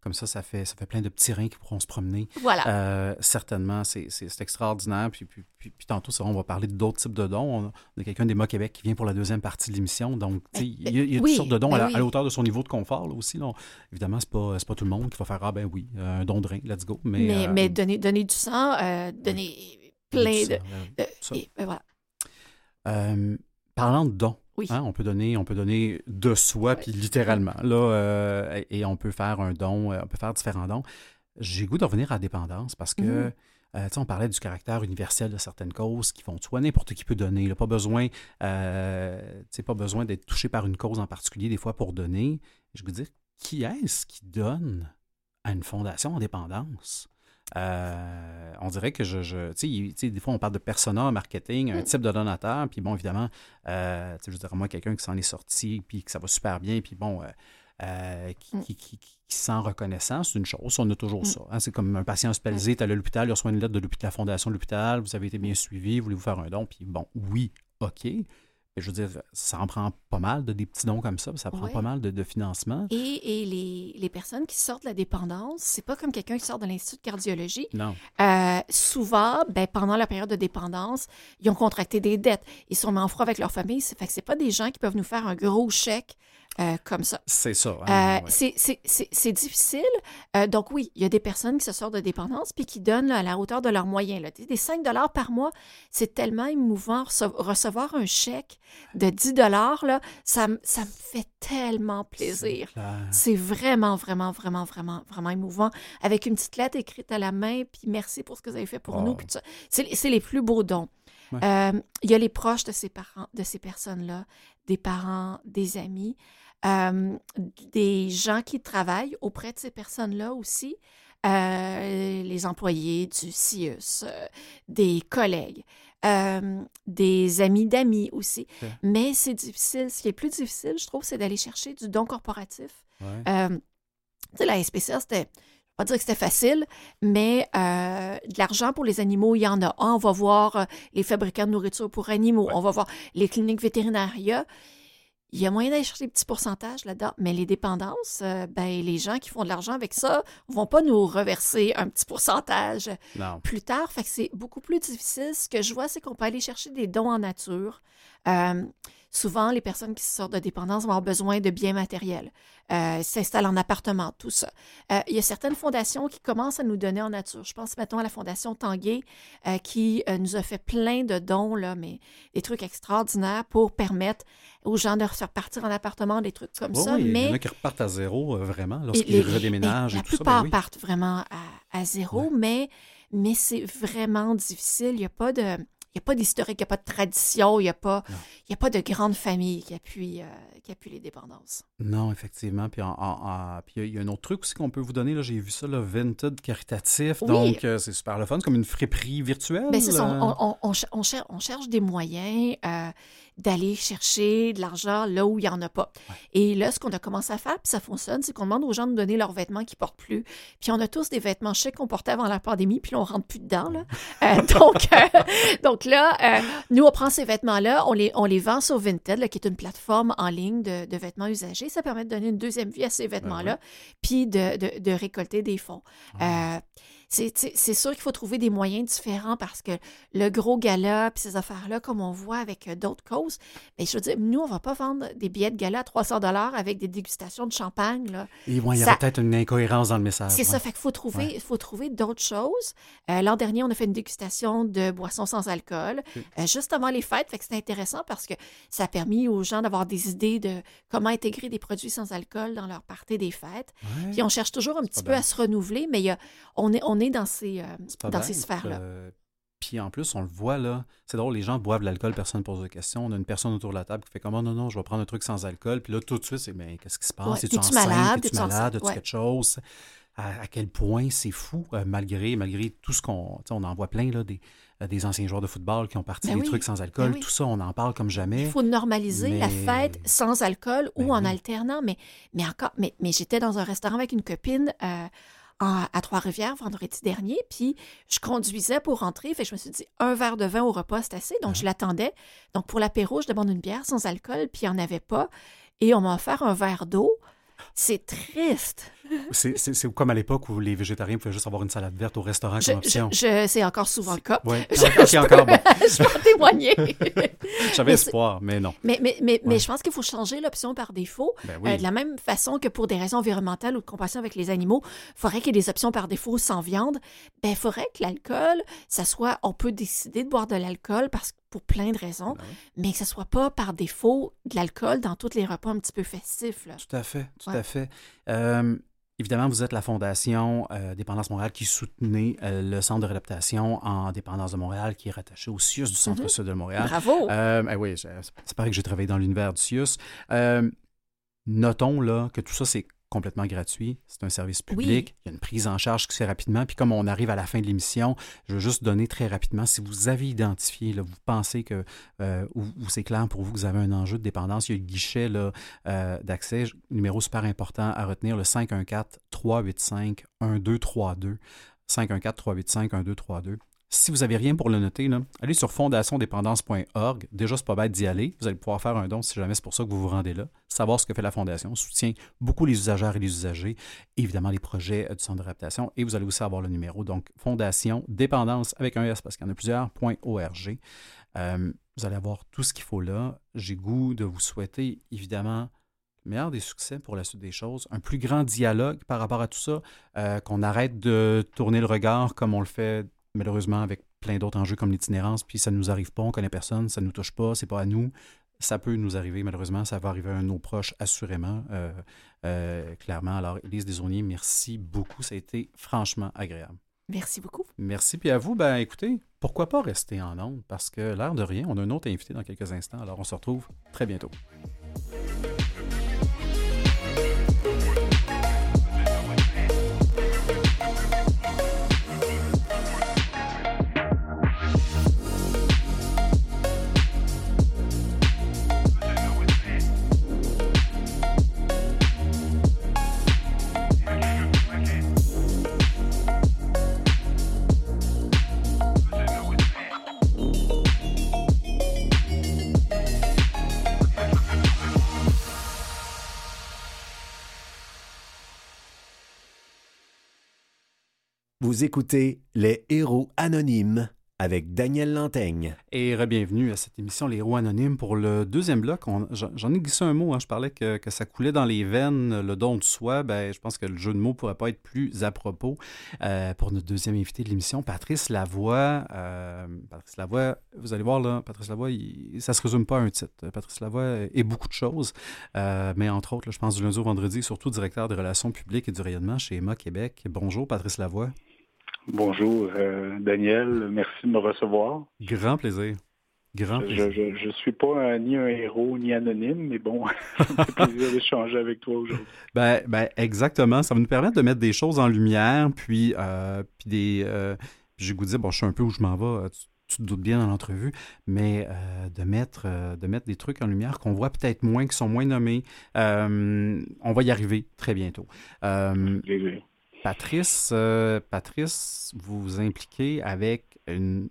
comme ça, ça fait, ça fait plein de petits reins qui pourront se promener. Voilà. Euh, certainement, c'est extraordinaire. Puis, puis, puis, puis tantôt, vrai, on va parler d'autres types de dons. On a, quelqu'un des Mots Québec qui vient pour la deuxième partie de l'émission. Donc, sais, il y a, il y a Ben, oui, toutes sortes de dons à, ben oui. à la hauteur de son niveau de confort là, aussi. là. Évidemment, c'est pas, c'est pas tout le monde qui va faire Ah, ben oui, un don de rein, let's go. Mais, mais, euh, mais donner, donner du sang, donner plein de. ça, de- ça. et, ben voilà. Euh, parlant de dons, Oui. hein, on peut donner, on peut donner de soi, puis littéralement là, euh, et, et on peut faire un don, euh, on peut faire différents dons. J'ai goût de revenir à la dépendance parce que Mhm. euh, tu sais, on parlait du caractère universel de certaines causes qui font de soi. N'importe qui peut donner. là. pas besoin, euh, pas besoin d'être touché par une cause en particulier des fois pour donner. Je veux dire, qui est-ce qui donne à une fondation en dépendance? Euh, on dirait que je. je tu sais, des fois, on parle de persona marketing, un Mm. type de donateur, puis bon, évidemment, euh, je veux dire, moi, quelqu'un qui s'en est sorti, puis que ça va super bien, puis bon, euh, euh, qui, Mm. qui, qui, qui se sent reconnaissant, c'est une chose. On a toujours Mm. ça. hein. c'est comme un patient hospitalisé, tu à l'hôpital, il reçoit une lettre de l'hôpital- la fondation de l'hôpital, vous avez été bien suivi, voulez-vous faire un don, puis bon, oui, OK. Je veux dire, ça en prend pas mal de des petits dons comme ça, ça prend Ouais. pas mal de, de financement. Et, et les, les personnes qui sortent de la dépendance, c'est pas comme quelqu'un qui sort de l'Institut de cardiologie. Non. Euh, souvent, ben, pendant la période de dépendance, ils ont contracté des dettes. Ils sont en froid avec leur famille. Fait que c'est pas des gens qui peuvent nous faire un gros chèque euh, comme ça. C'est ça. Euh, hein, ouais. c'est- difficile. Euh, donc oui, il y a des personnes qui se sortent de dépendance puis qui donnent là, à la hauteur de leurs moyens. Là. Des des 5 dollars par mois, c'est tellement émouvant. Rece- Recevoir un chèque de 10 dollars, là, ça, me- ça me fait tellement plaisir. C'est vraiment, vraiment, vraiment, vraiment, vraiment émouvant. Avec une petite lettre écrite à la main, puis merci pour ce que vous avez fait pour Oh. nous. c'est les plus beaux dons. Ouais. Euh, Il y a les proches de ces parents, de ces personnes-là, des parents, des amis, euh, des gens qui travaillent auprès de ces personnes-là aussi, euh, les employés du CIUS, des collègues, des amis d'amis aussi. Mais c'est difficile. Ce qui est plus difficile, je trouve, c'est d'aller chercher du don corporatif. Ouais. Tu sais, la SPCA, c'était, pas dire que c'était facile, mais euh, de l'argent pour les animaux, il y en a. On va voir euh, les fabricants de nourriture pour animaux, Ouais. on va voir les cliniques vétérinaires. Il y a, il y a moyen d'aller chercher des petits pourcentages là-dedans, mais les dépendances, euh, ben, les gens qui font de l'argent avec ça vont pas nous reverser un petit pourcentage Non. plus tard. Fait que c'est beaucoup plus difficile. Ce que je vois, c'est qu'on peut aller chercher des dons en nature. Euh, souvent, les personnes qui sortent de dépendance vont avoir besoin de biens matériels, euh, s'installent en appartement, tout ça. Euh, il y a certaines fondations qui commencent à nous donner en nature. Je pense, mettons, à la Fondation Tanguay, euh, qui nous a fait plein de dons, là, mais des trucs extraordinaires pour permettre aux gens de se faire partir en appartement, des trucs comme ça. oui, Il y en mais a qui repartent à zéro, vraiment, lorsqu'ils redéménagent et et, La tout ça. plupart ben oui. partent vraiment à, à zéro, Ouais. mais, mais c'est vraiment difficile. Il n'y a pas de. Il y a pas d'historique, il n'y a pas de tradition, il n'y a, pas- y a pas de grande famille qui appuie, euh, qui appuie les dépendances. Non, effectivement. Puis il y a- un autre truc aussi qu'on peut vous donner. J'ai vu ça, le Vinted caritatif. Oui. Donc, euh, c'est super le fun. Comme une friperie virtuelle. Ben, c'est ça, euh. on, on- on cher- on cher- on cherche des moyens euh, d'aller chercher de l'argent là où il n'y en a pas. Ouais. Et là, ce qu'on a commencé à faire, puis ça fonctionne, c'est qu'on demande aux gens de donner leurs vêtements qu'ils portent plus. Puis on a tous des vêtements chèques qu'on portait avant la pandémie, puis là, on rentre plus dedans. Là. Euh, donc, euh, donc là, euh, nous, on prend ces vêtements-là, on les, on les vend sur Vinted, là, qui est une plateforme en ligne de, de vêtements usagés. Ça permet de donner une deuxième vie à ces vêtements-là, puis de, de- de récolter des fonds. C'est sûr qu'il faut trouver des moyens différents parce que le gros gala, puis ces affaires-là, comme on voit avec euh, d'autres causes, mais je veux dire, nous, on va pas vendre des billets de gala à 300 dollars avec des dégustations de champagne. Là. Et il y a peut-être une incohérence dans le message. C'est ça, fait qu'il faut trouver, faut trouver d'autres choses. Euh, l'an dernier, on a fait une dégustation de boissons sans alcool, euh, juste avant les fêtes, fait que c'est intéressant parce que ça a permis aux gens d'avoir des idées de comment intégrer des produits sans alcool dans leur partie des fêtes. Puis on cherche toujours un petit peu à se renouveler, mais il y a, on est, on est dans ces, euh, dans ces sphères-là. Euh, puis en plus, on le voit là, c'est drôle, les gens boivent de l'alcool, personne ne pose de questions. On a une personne autour de la table qui fait comment non, non, je vais prendre un truc sans alcool. Puis là, tout de suite, c'est mais qu'est-ce qui se passe? Es-tu es malade? Es-tu malade? As-tu quelque chose? À, quel point c'est fou, euh, malgré, malgré tout ce qu'on. On en voit plein là, des, des anciens joueurs de football qui ont parti ben des trucs sans alcool. Ben tout ça, on en parle comme jamais. Il faut normaliser la fête sans alcool ou ben en alternant. Mais, mais encore, mais, mais j'étais dans un restaurant avec une copine à Trois-Rivières vendredi dernier, puis je conduisais pour rentrer, fait je me suis dit, un verre de vin au repas, c'est assez, donc je l'attendais. Donc pour l'apéro, je demande une bière sans alcool, puis il n'y en avait pas, et on m'a offert un verre d'eau. C'est triste. C'est comme à l'époque où les végétariens pouvaient juste avoir une salade verte au restaurant comme option. Je, c'est encore souvent le cas. Oui, encore. Bon. je peux témoigner. J'avais espoir, mais non. Mais, mais, mais, mais je pense qu'il faut changer l'option par défaut. Ben euh, de la même façon que pour des raisons environnementales ou de compassion avec les animaux, il faudrait qu'il y ait des options par défaut sans viande. Ben, il faudrait que l'alcool, ça soit, on peut décider de boire de l'alcool parce pour plein de raisons, ben mais que ce soit pas par défaut de l'alcool dans tous les repas un petit peu festifs. Là. Tout à fait, tout à fait. Euh, Évidemment, vous êtes la Fondation euh, Dépendance Montréal qui soutenait euh, le centre de réadaptation en dépendance de Montréal qui est rattaché au CIUS du Centre-Sud mhm. de Montréal. Bravo! Euh, ben oui, c'est pareil que j'ai travaillé dans l'univers du CIUS. notons là, que tout ça, c'est complètement gratuit. C'est un service public. Il y a une prise en charge qui se fait rapidement. Puis comme on arrive à la fin de l'émission, je veux juste donner très rapidement, si vous avez identifié, là, vous pensez que, euh, ou, c'est clair pour vous que vous avez un enjeu de dépendance, il y a un guichet euh, d'accès, numéro super important à retenir, le 514-385-1232. 514-385-1232. Si vous n'avez rien pour le noter, allez sur fondationdépendance.org. Déjà, c'est pas bête d'y aller. Vous allez pouvoir faire un don si jamais c'est pour ça que vous vous rendez là. Savoir ce que fait la Fondation. soutient beaucoup les usagères et les usagers. Évidemment, les projets euh, du centre d'adaptation. Et vous allez aussi avoir le numéro. Donc, Fondation Dépendance avec un S parce qu'il y en a plusieurs. .org. Euh, vous allez avoir tout ce qu'il faut là. J'ai goût de vous souhaiter, évidemment, le meilleur des succès pour la suite des choses, un plus grand dialogue par rapport à tout ça, euh, qu'on arrête de tourner le regard comme on le fait malheureusement, avec plein d'autres enjeux comme l'itinérance, puis ça ne nous arrive pas, on connaît personne, ça ne nous touche pas, c'est pas à nous. Ça peut nous arriver, malheureusement, ça va arriver à nos proches, assurément, euh, euh, clairement. Alors, Élise Desauniers, merci beaucoup. Ça a été franchement agréable. Merci beaucoup. Merci. Puis à vous, ben écoutez, pourquoi pas rester en ondes? Parce que l'air de rien, on a un autre invité dans quelques instants. Alors, on se retrouve très bientôt. Vous écoutez Les Héros Anonymes avec Daniel Lantaigne. Et bienvenue à cette émission Les Héros Anonymes pour le deuxième bloc. J'en ai glissé un mot, hein. je parlais que, ça coulait dans les veines, le don de soi. Ben, je pense que le jeu de mots ne pourrait pas être plus à propos euh, pour notre deuxième invité de l'émission, Patrice Lavoie. Euh, Patrice Lavoie, vous allez voir, là, Patrice Lavoie, ça ne se résume pas à un titre. Patrice Lavoie est beaucoup de choses, euh, mais entre autres, je pense du lundi au vendredi, surtout directeur des relations publiques et du rayonnement chez Emma Québec. Bonjour, Patrice Lavoie. Bonjour, euh, Daniel. Merci de me recevoir. Grand plaisir. Grand plaisir. Je ne suis pas ni un héros ni anonyme, mais bon, c'est plaisir d'échanger avec toi aujourd'hui. Ben, ben, exactement. Ça va nous permettre de mettre des choses en lumière, puis, euh, puis des. Euh, j'ai goût de dire, bon, je suis un peu où je m'en vais. Tu, te doutes bien dans l'entrevue, mais de, mettre, de mettre des trucs en lumière qu'on voit peut-être moins, qui sont moins nommés. on va y arriver très bientôt. Patrice, euh, Patrice, vous vous impliquez avec une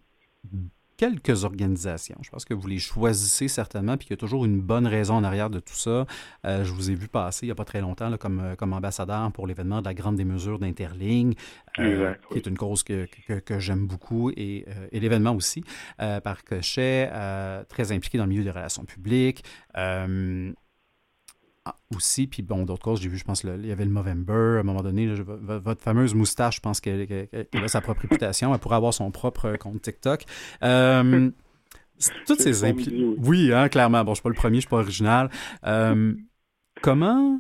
quelques organisations. Je pense que vous les choisissez certainement, puis qu'il y a toujours une bonne raison en arrière de tout ça. Euh, je vous ai vu passer il n'y a pas très longtemps comme, euh, comme ambassadeur pour l'événement de la Grande Démesure d'Interling, euh, qui est une cause que, que, j'aime beaucoup, et, et l'événement aussi, par Cochet, très impliqué dans le milieu des relations publiques. Ah, aussi, puis bon, d'autres causes, j'ai vu, je pense, il y avait le Movember, à un moment donné, votre fameuse moustache, je pense qu'elle a sa propre réputation, elle pourrait avoir son propre compte TikTok. Euh, toutes ces implications. Oui, hein, clairement. Bon, je suis pas le premier, je suis pas original. Euh, comment,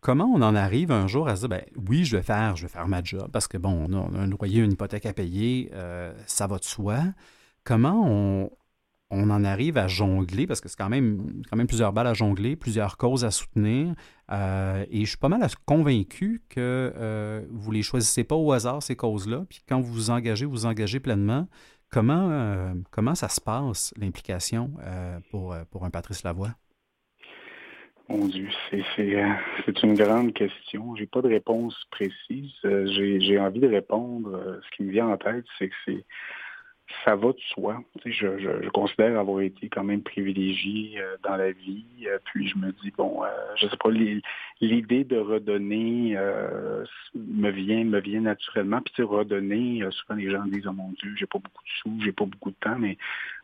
comment on en arrive un jour à se dire, ben oui, je vais faire, je vais faire ma job, parce que bon, on a, un loyer, une hypothèque à payer, euh, ça va de soi. Comment on, on en arrive à jongler, parce que c'est quand même, plusieurs balles à jongler, plusieurs causes à soutenir. Euh, et je suis pas mal convaincu que euh, vous ne les choisissez pas au hasard, ces causes-là. Puis quand vous vous engagez, vous vous engagez pleinement. Comment, euh, comment ça se passe, l'implication pour, pour un Patrice Lavoie? Mon Dieu, c'est une grande question. J'ai pas de réponse précise. J'ai envie de répondre. Ce qui me vient en tête, c'est que c'est ça va de soi. je, je, je, considère avoir été quand même privilégié euh, dans la vie. Euh, puis je me dis, bon, euh, je sais pas, l'idée de redonner me vient me vient naturellement. Puis redonner, souvent les gens disent, oh mon Dieu, j'ai pas beaucoup de sous, j'ai pas beaucoup de temps, mais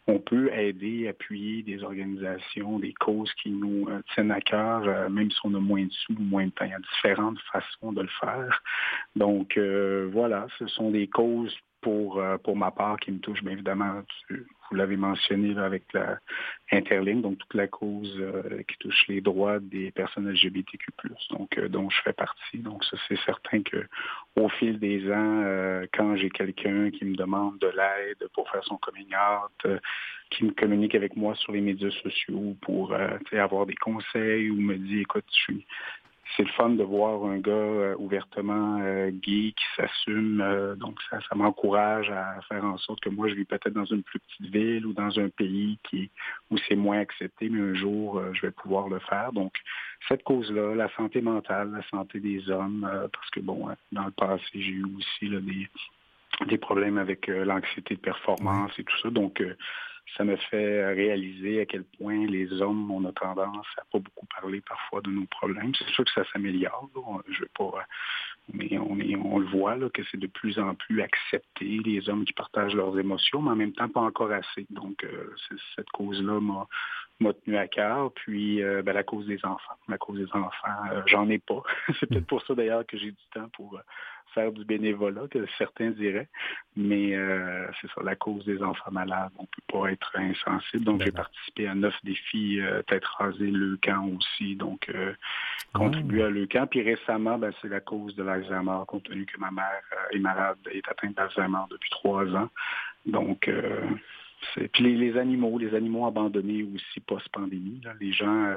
on peut aider, appuyer des organisations, des causes qui nous tiennent à cœur, même si on a moins de sous ou moins de temps. Il y a différentes façons de le faire. Donc voilà, ce sont des causes pour, euh, pour ma part qui me touche, bien évidemment, vous l'avez mentionné avec la donc toute la cause euh, qui touche les droits des personnes LGBTQ+, donc euh, dont je fais partie. Donc ça, c'est certain que au fil des ans, quand j'ai quelqu'un qui me demande de l'aide pour faire son coming out, qui me communique avec moi sur les médias sociaux pour avoir des conseils ou me dit, écoute, je suis c'est le fun de voir un gars euh, ouvertement euh, gay qui s'assume. Euh, donc, ça, ça m'encourage à faire en sorte que moi, je vis peut-être dans une plus petite ville ou dans un pays qui, où c'est moins accepté, mais un jour, je vais pouvoir le faire. Donc, cette cause-là, la santé mentale, la santé des hommes, parce que, bon, dans le passé, j'ai eu aussi des, des problèmes avec l'anxiété de performance et tout ça. Donc, ça me fait réaliser à quel point les hommes, on a tendance à pas beaucoup parler parfois de nos problèmes. C'est sûr que ça s'améliore. Je veux pas, mais on, le voit que c'est de plus en plus accepté les hommes qui partagent leurs émotions, mais en même temps pas encore assez. Donc euh, cette cause-là m'a tenu à cœur. Puis euh, ben, la cause des enfants. La cause des enfants, euh, j'en ai pas. c'est peut-être pour ça d'ailleurs que j'ai du temps pour faire du bénévolat, que certains diraient. Mais euh, c'est ça, la cause des enfants malades, on ne peut pas être insensible. Donc, j'ai participé à neuf défis euh, tête rasée, le camp aussi, donc euh, ah. contribué à le camp. Puis récemment, ben, c'est la cause de l'Alzheimer, compte tenu que ma mère est malade, est atteinte d'Alzheimer depuis trois ans. Donc, puis les, les, animaux, les animaux abandonnés aussi post-pandémie. Les gens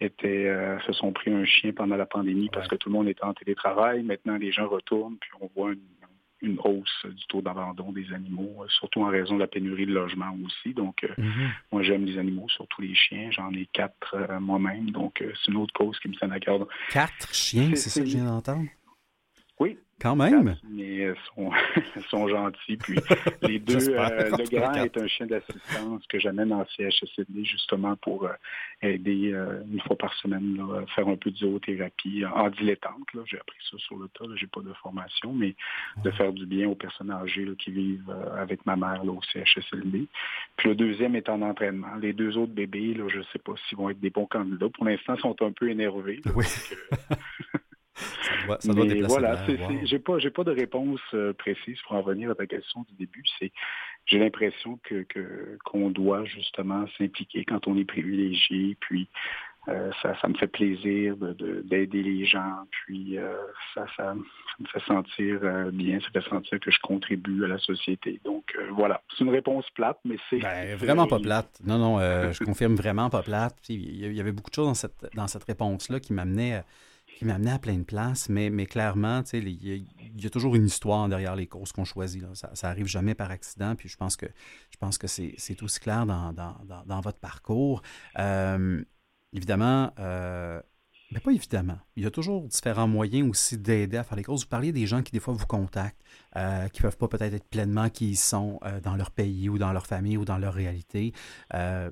étaient, euh, se sont pris un chien pendant la pandémie parce que tout le monde était en télétravail. Maintenant, les gens retournent, puis on voit une, hausse du taux d'abandon des animaux, euh, surtout en raison de la pénurie de logement aussi. Donc, euh, mhm. moi, j'aime les animaux, surtout les chiens. J'en ai quatre moi-même. Donc, c'est une autre cause qui me tient à cœur. Quatre chiens, c'est ça que je viens d'entendre? Oui, quand même. Mais euh, sont, sont gentils. Puis les deux, euh, le grand est un chien d'assistance que j'amène en CHSLD justement pour euh, aider une fois par semaine, là, faire un peu de zoothérapie en dilettante. J'ai appris ça sur le tas, j'ai pas de formation, mais de faire du bien aux personnes âgées qui vivent avec ma mère là, au CHSLD. Puis le deuxième est en entraînement. Les deux autres bébés, là, je ne sais pas s'ils vont être des bons candidats. Pour l'instant, ils sont un peu énervés. oui. ça doit, Mais voilà, j'ai pas, j'ai pas de réponse euh, précise pour en venir à ta question du début. C'est, j'ai l'impression que, qu'on doit justement s'impliquer quand on est privilégié, puis euh, ça, ça me fait plaisir de, d'aider les gens, puis euh, ça, ça, me fait sentir bien, ça fait sentir que je contribue à la société. Donc voilà, c'est une réponse plate, mais c'est... Ben, vraiment pas plate. Non, non, je confirme vraiment pas plate. Il y avait beaucoup de choses dans cette, dans cette réponse-là qui m'amenaient qui m'a amené à plein de places, mais, mais clairement, il y, a toujours une histoire derrière les courses qu'on choisit. Ça, ça arrive jamais par accident, puis je pense que, je pense que c'est aussi clair dans, dans, dans, votre parcours. Euh, évidemment, euh, Mais pas évidemment. Il y a toujours différents moyens aussi d'aider à faire les causes. Vous parliez des gens qui, des fois, vous contactent, euh, qui ne peuvent pas peut-être être pleinement qui sont dans leur pays ou dans leur famille ou dans leur réalité.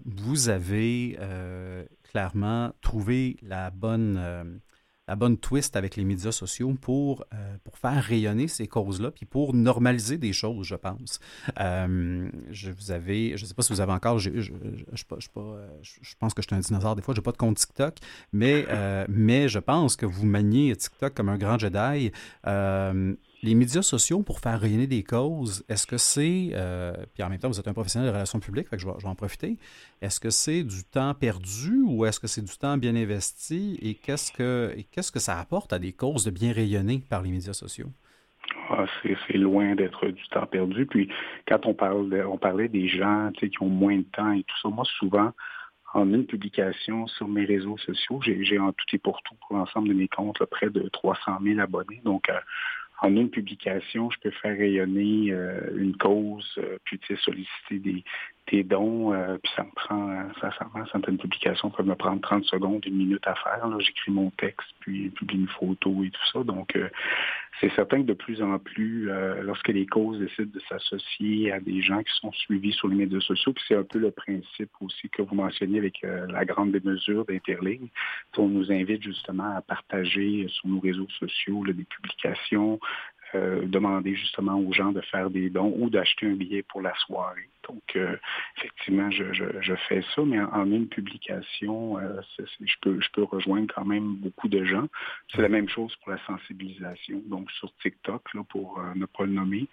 Vous avez clairement trouvé la bonne la bonne twist avec les médias sociaux pour, euh, pour faire rayonner ces causes-là, puis pour normaliser des choses, je pense. Euh, je vous avais, je ne sais pas si vous avez encore, je, je, je, je, pense que je suis un dinosaure des fois, je n'ai pas de compte TikTok, mais, euh, mais je pense que vous maniez TikTok comme un grand Jedi les médias sociaux pour faire rayonner des causes, est-ce que c'est, euh, puis en même temps, vous êtes un professionnel de relations publiques, fait que je vais, en profiter, est-ce que c'est du temps perdu ou est-ce que c'est du temps bien investi et qu'est-ce que, ça apporte à des causes de bien rayonner par les médias sociaux? Ah, c'est loin d'être du temps perdu. Puis quand on, parle on parlait des gens qui ont moins de temps et tout ça, moi souvent, en une publication sur mes réseaux sociaux, j'ai en tout et pour tout, pour l'ensemble de mes comptes, près de 300 000 abonnés. Donc, euh, en une publication, je peux faire rayonner euh, une cause, euh, puis solliciter des, des dons, euh, puis ça me prend, euh, sincèrement, certaines publications peuvent me prendre 30 secondes, une minute à faire. J'écris mon texte, puis publie une photo et tout ça. Donc, euh, c'est certain que de plus en plus, lorsque les causes décident de s'associer à des gens qui sont suivis sur les médias sociaux, puis c'est un peu le principe aussi que vous mentionniez avec la grande démesure d'Interligne, on nous invite justement à partager sur nos réseaux sociaux des publications, demander justement aux gens de faire des dons ou d'acheter un billet pour la soirée. Donc, euh, effectivement, je, je, fais ça, mais en, une publication, euh, je, peux, je peux rejoindre quand même beaucoup de gens. C'est la même chose pour la sensibilisation. Donc, sur TikTok, là, pour ne pas le nommer,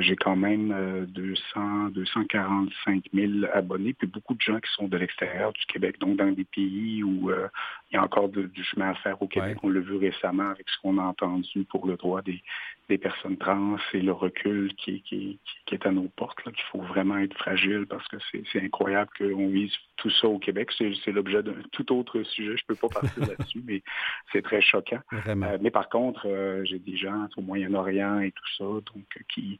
j'ai quand même 200, 245 000 abonnés, puis beaucoup de gens qui sont de l'extérieur du Québec, donc dans des pays où il y a encore du chemin à faire au Québec. On l'a vu récemment avec ce qu'on a entendu pour le droit des, des personnes trans et le recul qui, qui, qui est à nos portes, qu'il faut vraiment être fragile parce que c'est incroyable qu'on vise tout ça au Québec. C'est l'objet d'un tout autre sujet. Je ne peux pas partir là-dessus, mais c'est très choquant. Euh, mais par contre, euh, j'ai des gens au Moyen-Orient et tout ça, donc qui,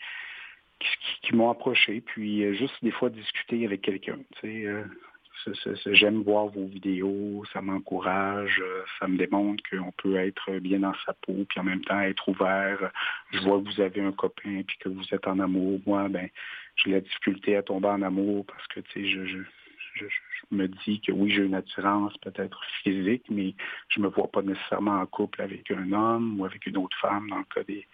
qui, qui m'ont approché, puis euh, juste des fois discuter avec quelqu'un. Tu sais, J'aime voir vos vidéos, ça m'encourage, euh, ça me démontre qu'on peut être bien dans sa peau, puis en même temps être ouvert. Je vois que vous avez un copain, puis que vous êtes en amour. Moi, ben, j'ai la difficulté à tomber en amour parce que, tu sais, je, je, je, me dis que oui, j'ai une attirance peut-être physique, mais je me vois pas nécessairement en couple avec un homme ou avec une autre femme dans le cas des,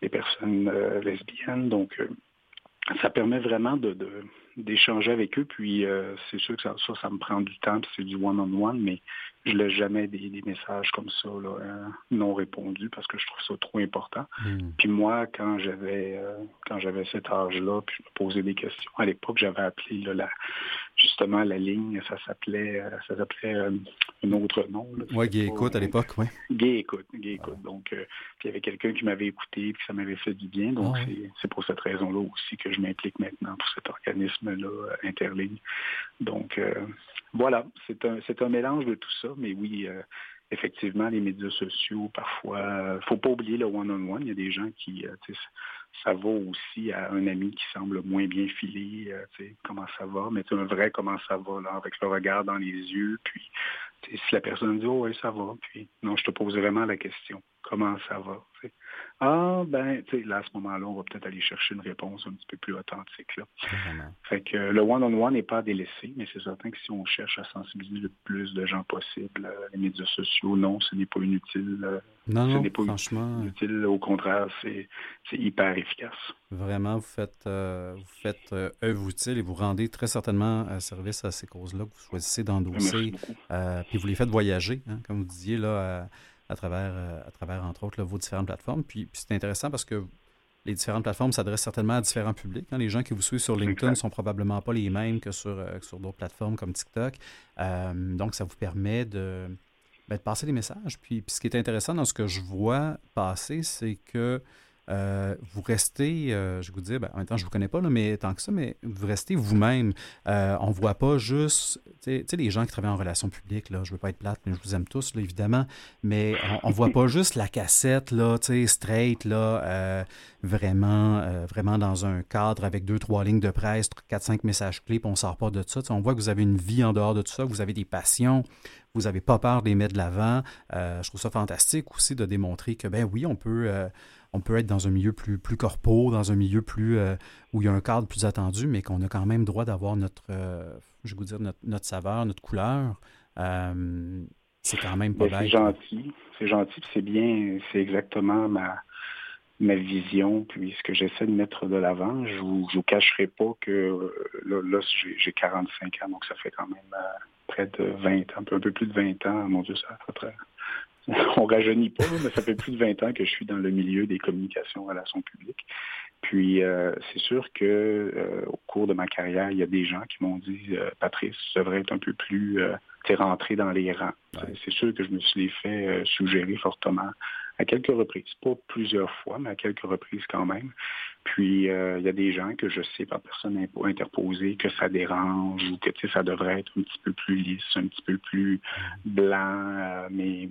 des personnes euh, lesbiennes. Donc, euh, ça permet vraiment de, d'échanger avec eux. Puis euh, c'est sûr que ça, ça, me prend du temps, c'est du one-on-one, mais je laisse jamais des, messages comme ça là, euh, non répondus parce que je trouve ça trop important. Hmm. Puis moi, quand j'avais euh, quand j'avais cet âge-là, puis je me posais des questions. À l'époque, j'avais appelé là, la, justement la ligne, ça s'appelait ça s'appelait un autre nom. Oui, Gay Écoute à l'époque, oui. Gay Écoute, Gay Écoute. Donc, puis il y avait quelqu'un qui m'avait écouté, puis ça m'avait fait du bien. Donc, ah c'est pour cette raison-là aussi que je m'implique maintenant pour cet organisme-là, Interligne. Donc, voilà, c'est un, un mélange de tout ça, mais oui, euh, effectivement, les médias sociaux, parfois, euh, faut pas oublier le one-on-one. Il y a des gens qui, euh, ça va aussi à un ami qui semble moins bien filé, comment ça va, mais un vrai comment ça va, là, avec le regard dans les yeux, puis si la personne dit, oh oui, ça va, puis non, je te pose vraiment la question, comment ça va? Ah, ben, tu sais, là, à ce moment-là, on va peut-être aller chercher une réponse un petit peu plus authentique. Là. Fait que le one-on-one n'est pas délaissé, mais c'est certain que si on cherche à sensibiliser le plus de gens possible, euh, les médias sociaux, non, ce n'est pas inutile. Euh, non, ce n'est pas franchement... inutile. Au contraire, c'est hyper efficace. Vraiment, vous faites, euh, vous faites œuvre utile et vous rendez très certainement service à ces causes-là que vous choisissez d'endosser. puis vous les faites voyager, hein, comme vous disiez, là, à travers, euh, à travers entre autres, vos différentes plateformes. Puis, c'est intéressant parce que les différentes plateformes s'adressent certainement à différents publics. Hein. Les gens qui vous suivent sur LinkedIn ne sont probablement pas les mêmes que sur, euh, sur d'autres plateformes comme TikTok. Euh, donc, ça vous permet de, ben, de passer des messages. Puis, puis, ce qui est intéressant dans ce que je vois passer, c'est que euh, vous restez, euh, je vous dis, ben, en même temps, je ne vous connais pas, là, mais tant que ça, mais vous restez vous-même. Euh, on ne voit pas juste, tu sais, les gens qui travaillent en relations publiques, là, je ne veux pas être plate, mais je vous aime tous, là, évidemment, mais on ne voit pas juste la cassette, là, tu sais, straight, là, vraiment, vraiment dans un cadre avec deux, trois lignes de presse, quatre, cinq messages clés, puis on ne sort pas de ça. on voit que vous avez une vie en dehors de tout ça, vous avez des passions, vous n'avez pas peur de les mettre de l'avant. je trouve ça fantastique aussi de démontrer que, ben oui, on peut, on peut être dans un milieu plus, plus corpo, dans un milieu plus où il y a un cadre plus attendu, mais qu'on a quand même droit d'avoir notre, je vais vous dire, notre, notre saveur, notre couleur. c'est quand même pas C'est gentil, c'est gentil, c'est bien, c'est exactement ma ma vision, puis ce que j'essaie de mettre de l'avant. Je vous, vous cacherai pas que euh, là, j'ai 45 ans, donc ça fait quand même euh, près de 20 ans, un peu, plus de 20 ans. Mon Dieu, ça fait très... On rajeunit pas, mais ça fait plus de 20 ans que je suis dans le milieu des communications, relations publiques. Puis euh, c'est sûr que au cours de ma carrière, il y a des gens qui m'ont dit Patrice, tu devrais être un peu plus tu rentré dans les rangs. C'est sûr que je me suis fait suggérer fortement à quelques reprises, pas plusieurs fois, mais à quelques reprises quand même. Puis euh, il y a des gens que je sais par personne interposée que ça dérange ou que ça devrait être un petit peu plus lisse, un petit peu plus blanc, euh, mais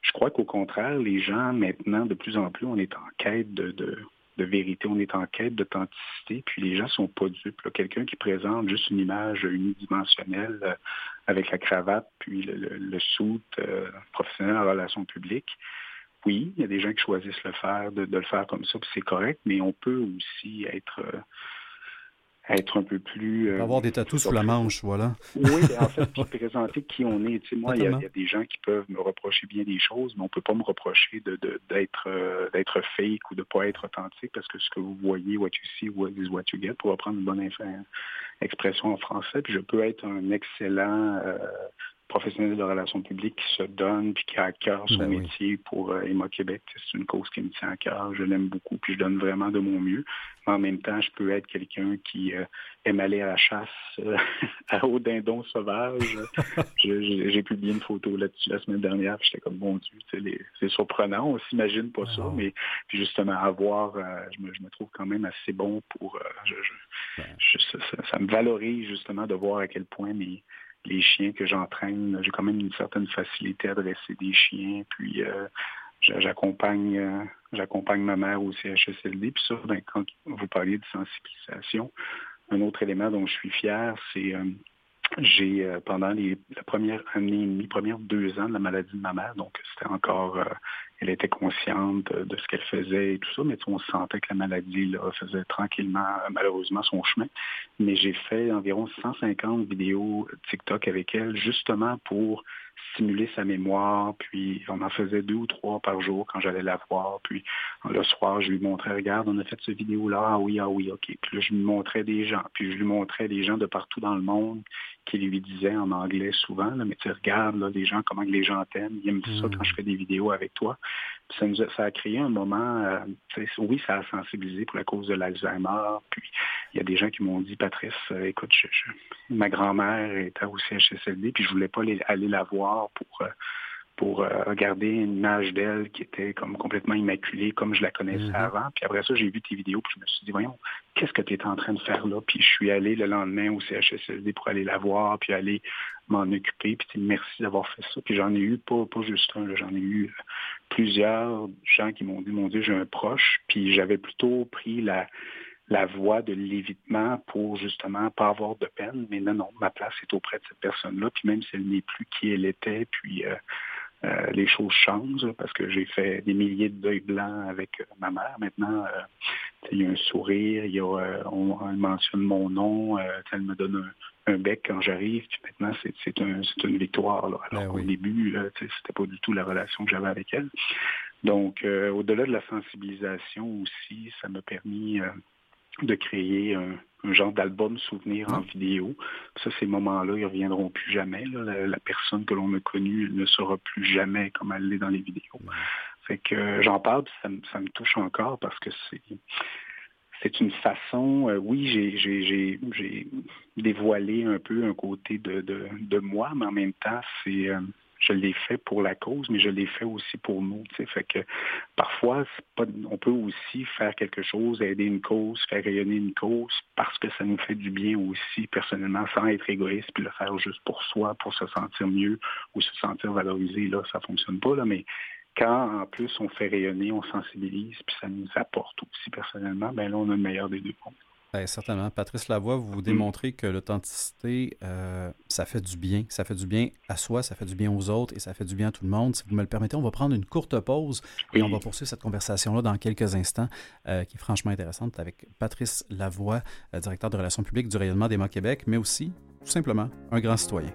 je crois qu'au contraire, les gens maintenant, de plus en plus, on est en quête de, vérité, on est en quête d'authenticité, puis les gens sont pas dupes. Quelqu'un qui présente juste une image unidimensionnelle euh, avec la cravate, puis le, le, professionnel en relations publiques, oui, il y a des gens qui choisissent le faire, de, le faire comme ça, puis c'est correct, mais on peut aussi être euh, être un peu plus... Euh, avoir des tatous sous la manche, voilà. oui, en fait, puis présenter qui on est. Tu sais, moi, il y, a, des gens qui peuvent me reprocher bien des choses, mais on ne peut pas me reprocher d'être euh, d'être fake ou de ne pas être authentique parce que ce que vous voyez, what you see, what is what you get, pour reprendre une bonne expression en français, puis je peux être un excellent professionnel de relations publiques qui se donne puis qui a à cœur son ben métier pour euh, Emma Québec. C'est une cause qui me tient à cœur. Je l'aime beaucoup puis je donne vraiment de mon mieux. Mais en même temps, je peux être quelqu'un qui euh, aime aller à la chasse euh, à haut dindon sauvage. J'ai publié une photo là-dessus la semaine dernière. J'étais comme bon Dieu, c'est surprenant. On s'imagine pas ça, mais puis justement avoir, je me, je, me, trouve quand même assez bon pour. Je, ça, ça, me valorise justement de voir à quel point mes les chiens que j'entraîne, j'ai quand même une certaine facilité à dresser des chiens. Puis euh, j'accompagne euh, j'accompagne ma mère au CHSLD. Puis ça, ben, quand vous parliez de sensibilisation, un autre élément dont je suis fier, c'est euh, j'ai pendant les, la première année et demie, première deux ans de la maladie de ma mère, donc c'était encore elle était consciente de ce qu'elle faisait et tout ça, mais on sentait que la maladie là, faisait tranquillement, malheureusement, son chemin. Mais j'ai fait environ 150 vidéos TikTok avec elle, justement pour stimuler sa mémoire, puis on en faisait deux ou trois par jour quand j'allais la voir, puis le soir, je lui montrais, regarde, on a fait cette vidéo-là, ah oui, ah oui, ok. Puis là, je lui montrais des gens, puis je lui montrais des gens de partout dans le monde qui lui disaient en anglais souvent, là, mais tu regardes là, les gens, comment les gens t'aiment, ils aiment ça quand je fais des vidéos avec toi. Ça, nous a, ça a créé un moment, euh, oui, ça a sensibilisé pour la cause de l'Alzheimer, puis il y a des gens qui m'ont dit, Patrice, euh, écoute, ma grand-mère était au CHSLD, puis je voulais pas aller la voir pour euh, pour regarder une image d'elle qui était comme complètement immaculée, comme je la connaissais mhm. avant. Puis après ça, j'ai vu tes vidéos, puis je me suis dit, voyons, qu'est-ce que tu es en train de faire là? Puis je suis allé le lendemain au CHSLD pour aller la voir, puis aller m'en occuper. Puis merci d'avoir fait ça. Puis j'en ai eu, pas, pas juste un, j'en ai eu plusieurs gens qui m'ont dit, mon Dieu, j'ai un proche. Puis j'avais plutôt pris la la voie de l'évitement pour justement pas avoir de peine. Mais non, non, ma place est auprès de cette personne-là. Puis même si elle n'est plus qui elle était, puis euh, euh, les choses changent parce que j'ai fait des milliers de deuils blancs avec euh, ma mère. Maintenant, il y a un sourire, il y a, on, mentionne mon nom, elle me donne un, bec quand j'arrive. Puis maintenant, c'est un, une victoire. Alors ben qu'au début, c'était pas du tout la relation que j'avais avec elle. Donc, au-delà de la sensibilisation aussi, ça m'a permis de créer un, genre d'album souvenir en vidéo. Ça, ces moments-là, ils ne reviendront plus jamais. La, personne que l'on a connue ne sera plus jamais comme elle l'est dans les vidéos. Fait que euh, j'en parle, ça, ça, me touche encore parce que c'est c'est une façon, euh, oui, j'ai dévoilé un peu un côté de, de, de moi, mais en même temps, c'est euh, je l'ai fait pour la cause, mais je l'ai fait aussi pour nous. Fait que parfois, on peut aussi faire quelque chose, aider une cause, faire rayonner une cause, parce que ça nous fait du bien aussi personnellement, sans être égoïste, puis le faire juste pour soi, pour se sentir mieux ou se sentir valorisé. Là, ça fonctionne pas. Mais quand en plus on fait rayonner, on sensibilise, puis ça nous apporte aussi personnellement, ben là, on a le meilleur des deux mondes. Ben, certainement. Patrice Lavoie, vous vous démontrez que l'authenticité, euh, ça fait du bien. Ça fait du bien à soi, ça fait du bien aux autres et ça fait du bien à tout le monde. Si vous me le permettez, on va prendre une courte pause et on va poursuivre cette conversation-là dans quelques instants, euh, qui est franchement intéressante, avec Patrice Lavoie, euh, directeur de relations publiques du rayonnement d'Emma Québec, mais aussi, tout simplement, un grand citoyen.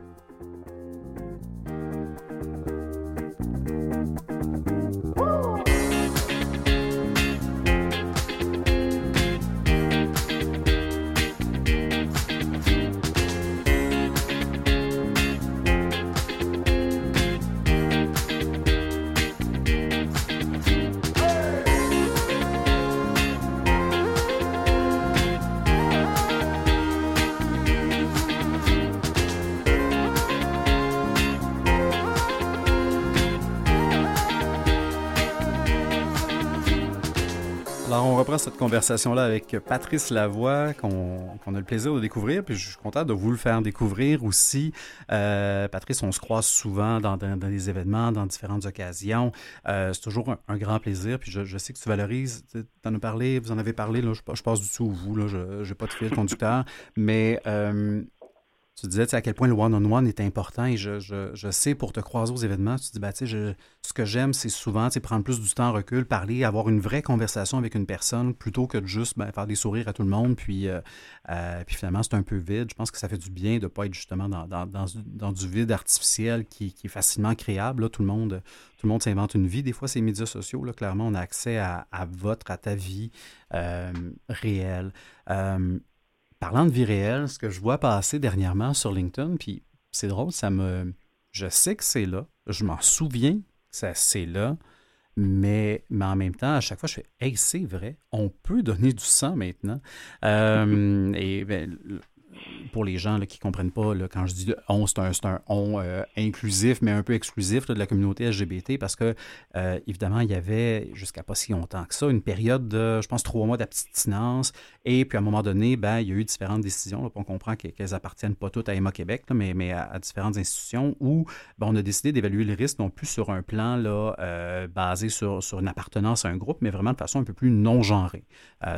Cette conversation-là avec Patrice Lavoie, qu'on a le plaisir de découvrir, puis je suis content de vous le faire découvrir aussi. Euh, Patrice, on se croise souvent dans, des événements, dans différentes occasions. Euh, c'est toujours un, grand plaisir, puis je, sais que tu valorises, tu en as parlé, vous en avez parlé, là, je, je passe du tout vous, je n'ai pas de fil conducteur, mais euh, tu disais à quel point le one-on-one est important et je, je, sais pour te croiser aux événements, tu dis, bah, je, ce que j'aime, c'est souvent prendre plus du temps en recul, parler, avoir une vraie conversation avec une personne plutôt que de juste ben, faire des sourires à tout le monde. Puis, euh, euh, puis finalement, c'est un peu vide. Je pense que ça fait du bien de ne pas être justement dans, dans, dans, du vide artificiel qui, qui est facilement créable. Là, tout le monde, tout le monde s'invente une vie. Des fois, ces médias sociaux, là, clairement, on a accès à, à votre, à ta vie euh, réelle. Parlant de vie réelle, ce que je vois passer dernièrement sur LinkedIn, puis c'est drôle, ça me. Je sais que c'est là, je m'en souviens que c'est là, mais, mais en même temps, à chaque fois, je fais Hey, c'est vrai, on peut donner du sang maintenant. Euh, et ben, pour les gens qui ne comprennent pas, quand je dis on, c'est un, on euh, inclusif, mais un peu exclusif de la communauté LGBT, parce que, euh, évidemment, il y avait, jusqu'à pas si longtemps que ça, une période de, je pense, trois mois d'abstinence. Et puis, à un moment donné, ben, il y a eu différentes décisions. on comprend qu'elles appartiennent pas toutes à Emma Québec, mais, mais à, différentes institutions où ben, on a décidé d'évaluer le risque non plus sur un plan là, euh, basé sur, sur une appartenance à un groupe, mais vraiment de façon un peu plus non-genrée.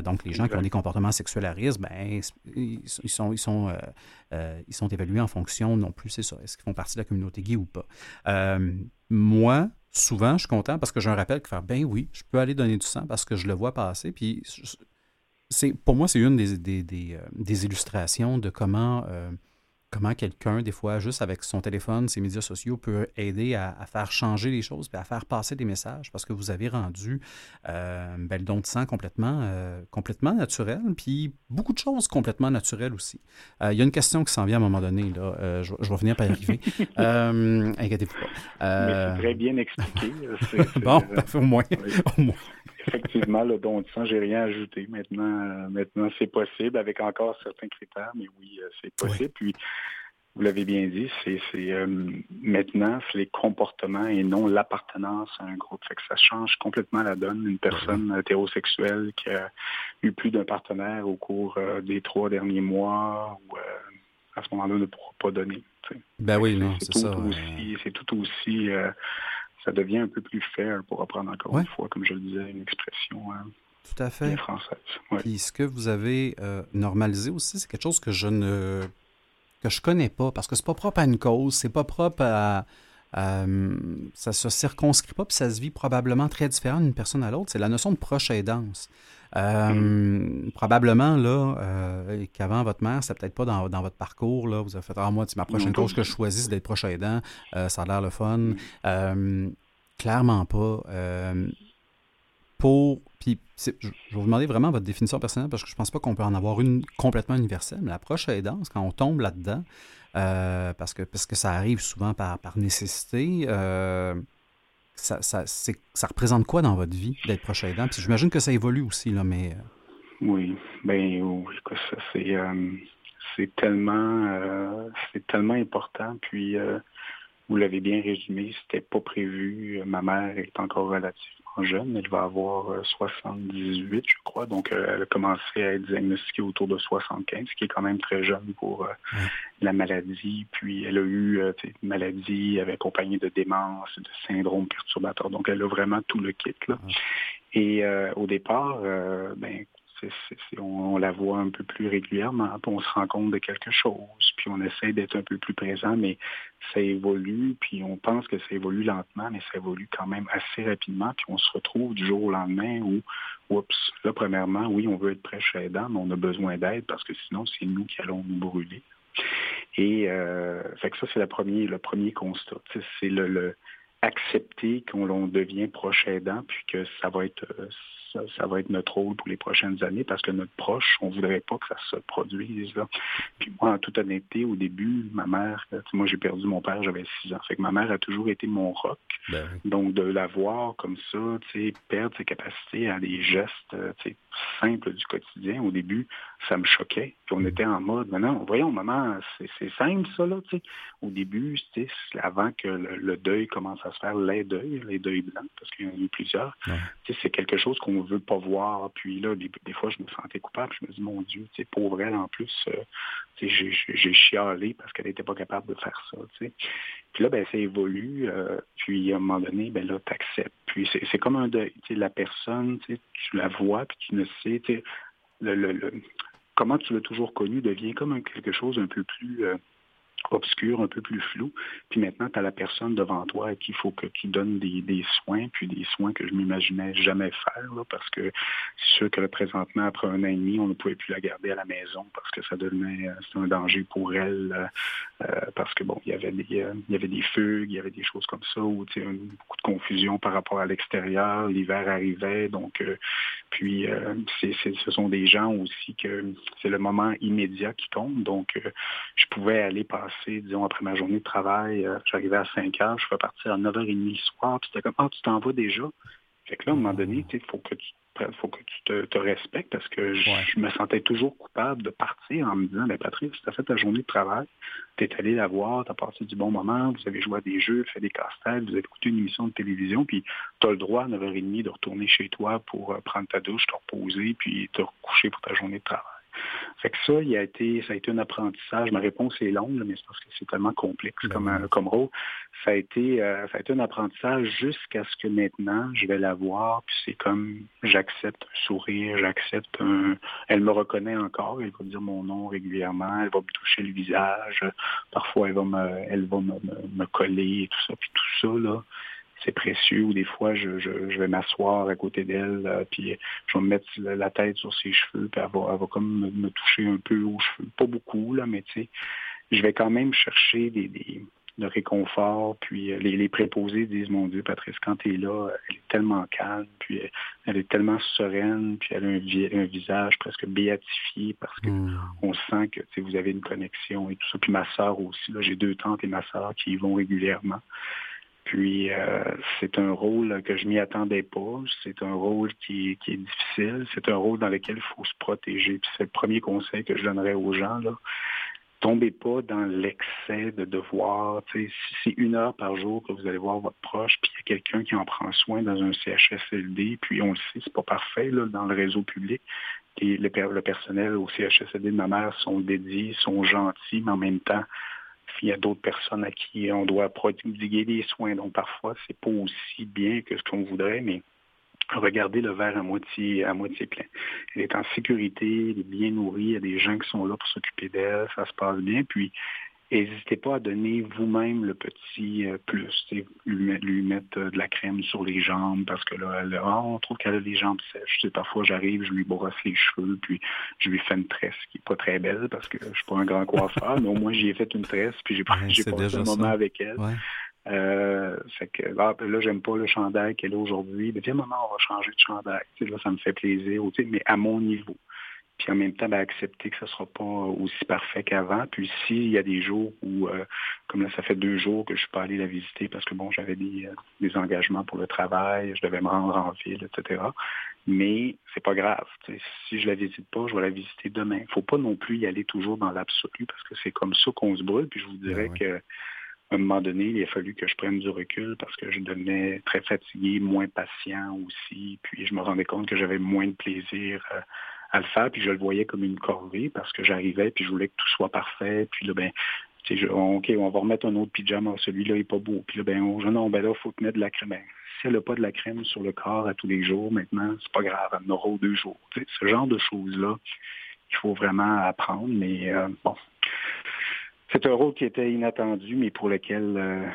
donc, les gens qui ont des comportements sexuels à risque, ben, ils, sont, ils sont euh, euh, ils sont évalués en fonction non plus, c'est ça, est-ce qu'ils font partie de la communauté gay ou pas. Euh, moi, souvent, je suis content parce que j'ai un rappel qui fait ben oui, je peux aller donner du sang parce que je le vois passer. Puis, c'est, pour moi, c'est une des, des, des, illustrations de comment comment quelqu'un, des fois, juste avec son téléphone, ses médias sociaux, peut aider à, faire changer les choses, puis à faire passer des messages, parce que vous avez rendu euh, ben, le don de sang complètement, euh, complètement naturel, puis beaucoup de choses complètement naturelles aussi. Euh, il y a une question qui s'en vient à un moment donné, là, je, vais venir par y arriver. Inquiétez-vous pas. Mais c'est très bien expliqué. bon, au moins. au moins effectivement, le don de sang, j'ai rien ajouté. Maintenant, euh, maintenant c'est possible avec encore certains critères, mais oui, euh, c'est possible. Puis, vous l'avez bien dit, c'est euh, maintenant, c'est les comportements et non l'appartenance à un groupe. Fait que ça change complètement la donne. Une personne hétérosexuelle qui a eu plus d'un partenaire au cours des trois derniers mois ou à ce moment-là ne pourra pas donner. Ben oui, non, c'est ça. C'est tout aussi ça devient un peu plus fair, pour reprendre encore une fois, comme je le disais, une expression euh, Tout à fait. française. Puis ce que vous avez euh, normalisé aussi, c'est quelque chose que je ne que je connais pas, parce que c'est pas propre à une cause, c'est pas propre à, ça se circonscrit pas, puis ça se vit probablement très différent d'une personne à l'autre. C'est la notion de proche aidance. Euh, mm. Probablement, là, euh, qu'avant votre mère, c'était peut-être pas dans, votre parcours, là, vous avez fait, ah, moi, c'est ma prochaine coach que je choisis, c'est d'être proche aidant, euh, ça a l'air le fun. Mm. clairement pas. pour, puis, je vais vous demander vraiment votre définition personnelle, parce que je pense pas qu'on peut en avoir une complètement universelle, mais la proche aidance, quand on tombe là-dedans, parce, que, parce que ça arrive souvent par, par nécessité, ça, ça, ça, représente quoi dans votre vie d'être proche aidant? Puis j'imagine que ça évolue aussi, là, mais. Euh, oui, ben oui, ça, c'est, euh, c'est tellement euh, c'est tellement important. Puis vous l'avez bien résumé, c'était pas prévu. Ma mère est encore relativement jeune. Elle va avoir 78, euh, je crois. Donc, euh, elle a commencé à être diagnostiquée autour de 75, ce qui est quand même très jeune pour euh, la maladie. Puis, elle a eu une maladie accompagnée de démence, de syndrome perturbateur. Donc, elle a vraiment tout le kit. Là. Et au départ, ben, on, la voit un peu plus régulièrement, puis on se rend compte de quelque chose, puis on essaie d'être un peu plus présent, mais ça évolue, puis on pense que ça évolue lentement, mais ça évolue quand même assez rapidement, puis on se retrouve du jour au lendemain où, oups, là, premièrement, oui, on veut être prêt chez aidant, mais on a besoin d'aide parce que sinon, c'est nous qui allons nous brûler. Et euh, ça, c'est le premier, le constat. C'est le, accepter qu'on devient proche aidant, puis que ça va être ça, va être notre rôle pour les prochaines années parce que notre proche, on voudrait pas que ça se produise. Là. Puis moi, en toute honnêteté, au début, ma mère, moi j'ai perdu mon père, j'avais six ans. Fait que ma mère a toujours été mon rock. Ben Donc de la voir comme ça, perdre ses capacités à des gestes euh, simples du quotidien, au début, ça me choquait. Puis on mm. était en mode, maintenant, voyons, maman, c'est simple ça, là, tu sais. Au début, avant que le, deuil commence à se faire, les deuils, les deuils blancs, parce qu'il y en a eu plusieurs. C'est quelque chose qu'on ne veut pas voir. Puis là, des, fois, je me sentais coupable. Je me dis, mon Dieu, tu pauvre elle, en plus, euh, j'ai chialé parce qu'elle n'était pas capable de faire ça, tu sais. Puis là, ben, ça évolue. Euh, puis à un moment donné, ben là, tu acceptes. Puis c'est comme un deuil. Tu sais, la personne, tu, la vois, puis tu ne sais, tu sais, comment tu l'as toujours connu devient comme quelque chose un peu plus euh, obscur, un peu plus flou. Puis maintenant, tu as la personne devant toi à qui il faut que tu des, soins, puis des soins que je m'imaginais jamais faire, parce que c'est sûr que présentement, après un an et demi, on ne pouvait plus la garder à la maison parce que ça devenait euh, un danger pour elle, euh, euh, parce que bon, il y avait des il y avait des fugues, il y avait des choses comme ça, ou beaucoup de confusion par rapport à l'extérieur, l'hiver arrivait, donc puis ce sont des gens aussi que c'est le moment immédiat qui compte, donc je pouvais aller passer disons, après ma journée de travail, euh, j'arrivais à 5 heures, je partir à 9h30 le soir, puis c'était comme, ah, tu t'en vas déjà. Fait que là, à un moment donné, il faut que tu faut que tu te, respectes parce que je, me sentais toujours coupable de partir en me disant, ben Patrice, tu as fait ta journée de travail, tu es allé la voir, tu as passé du bon moment, vous avez joué à des jeux, fait des casse-têtes, vous avez écouté une émission de télévision, puis tu as le droit à 9h30 de retourner chez toi pour euh, prendre ta douche, te reposer, puis te recoucher pour ta journée de travail. Fait que ça, il a été, ça a été un apprentissage. Ma réponse est longue, mais c'est parce que c'est tellement complexe ben comme, euh, comme rôle. Ça a été, euh, ça a été un apprentissage jusqu'à ce que maintenant, je vais la voir, puis c'est comme j'accepte un sourire, j'accepte un. Elle me reconnaît encore, elle va dire mon nom régulièrement, elle va me toucher le visage, parfois elle va me, elle va me, me coller et tout ça, puis tout ça, là c'est précieux. Ou des fois, je, vais m'asseoir à côté d'elle, euh, puis je vais me mettre la tête sur ses cheveux, puis elle va, comme me, toucher un peu aux cheveux. Pas beaucoup, là, mais tu sais, je vais quand même chercher des, des de réconfort, puis euh, les, les, préposés disent, mon Dieu, Patrice, quand tu es là, elle est tellement calme, puis elle, est tellement sereine, puis elle a un, un visage presque béatifié parce que hmm. on sent que vous avez une connexion et tout ça. Puis ma sœur aussi, là, j'ai deux tantes et ma sœur qui y vont régulièrement. Puis euh, c'est un rôle que je m'y attendais pas. C'est un rôle qui, est difficile. C'est un rôle dans lequel il faut se protéger. Puis c'est le premier conseil que je donnerais aux gens. Là. Tombez pas dans l'excès de devoir. Si c'est une heure par jour que vous allez voir votre proche, puis il y a quelqu'un qui en prend soin dans un CHSLD, puis on le sait, c'est pas parfait là, dans le réseau public. Et le, le personnel au CHSLD de ma mère sont dédiés, sont gentils, mais en même temps, il y a d'autres personnes à qui on doit prodiguer des soins. Donc parfois, c'est pas aussi bien que ce qu'on voudrait, mais regardez le verre à moitié, à moitié plein. Elle est en sécurité, elle est bien nourrie, il y a des gens qui sont là pour s'occuper d'elle, ça se passe bien. Puis N'hésitez pas à donner vous-même le petit euh, plus, lui, lui, mettre euh, de la crème sur les jambes parce que là, ah, on trouve qu'elle a les jambes sèches. parfois, j'arrive, je lui brosse les cheveux, puis je lui fais une tresse qui n'est pas très belle parce que je suis pas un grand coiffeur, mais au moins, j'y ai fait une tresse, puis j'ai passé un moment avec elle. Euh, que ah, ben là, j'aime pas le chandail qu'elle a aujourd'hui. Mais tiens, maman, on va changer de chandail. là, ça me fait plaisir, mais à mon niveau puis en même temps ben, accepter que ce ne sera pas aussi parfait qu'avant. Puis s'il y a des jours où, euh, comme là, ça fait deux jours que je ne suis pas allé la visiter parce que bon, j'avais des, euh, des, engagements pour le travail, je devais me rendre en ville, etc. Mais c'est pas grave. Si je la visite pas, je vais la visiter demain. Il ne faut pas non plus y aller toujours dans l'absolu parce que c'est comme ça qu'on se brûle. Puis je vous dirais ben que à un moment donné, il a fallu que je prenne du recul parce que je devenais très fatigué, moins patient aussi. Puis je me rendais compte que j'avais moins de plaisir. Euh, à le faire, puis je le voyais comme une corvée parce que j'arrivais, puis je voulais que tout soit parfait, puis là, ben, OK, on va remettre un autre pyjama, celui-là n'est pas beau. Puis là, ben, oh, non, ben là, il faut te mettre de la crème. Si elle n'a pas de la crème sur le corps à tous les jours, maintenant, c'est pas grave, elle en aura deux jours. ce genre de choses-là, il faut vraiment apprendre, mais euh, bon. C'est un rôle qui était inattendu, mais pour lequel euh,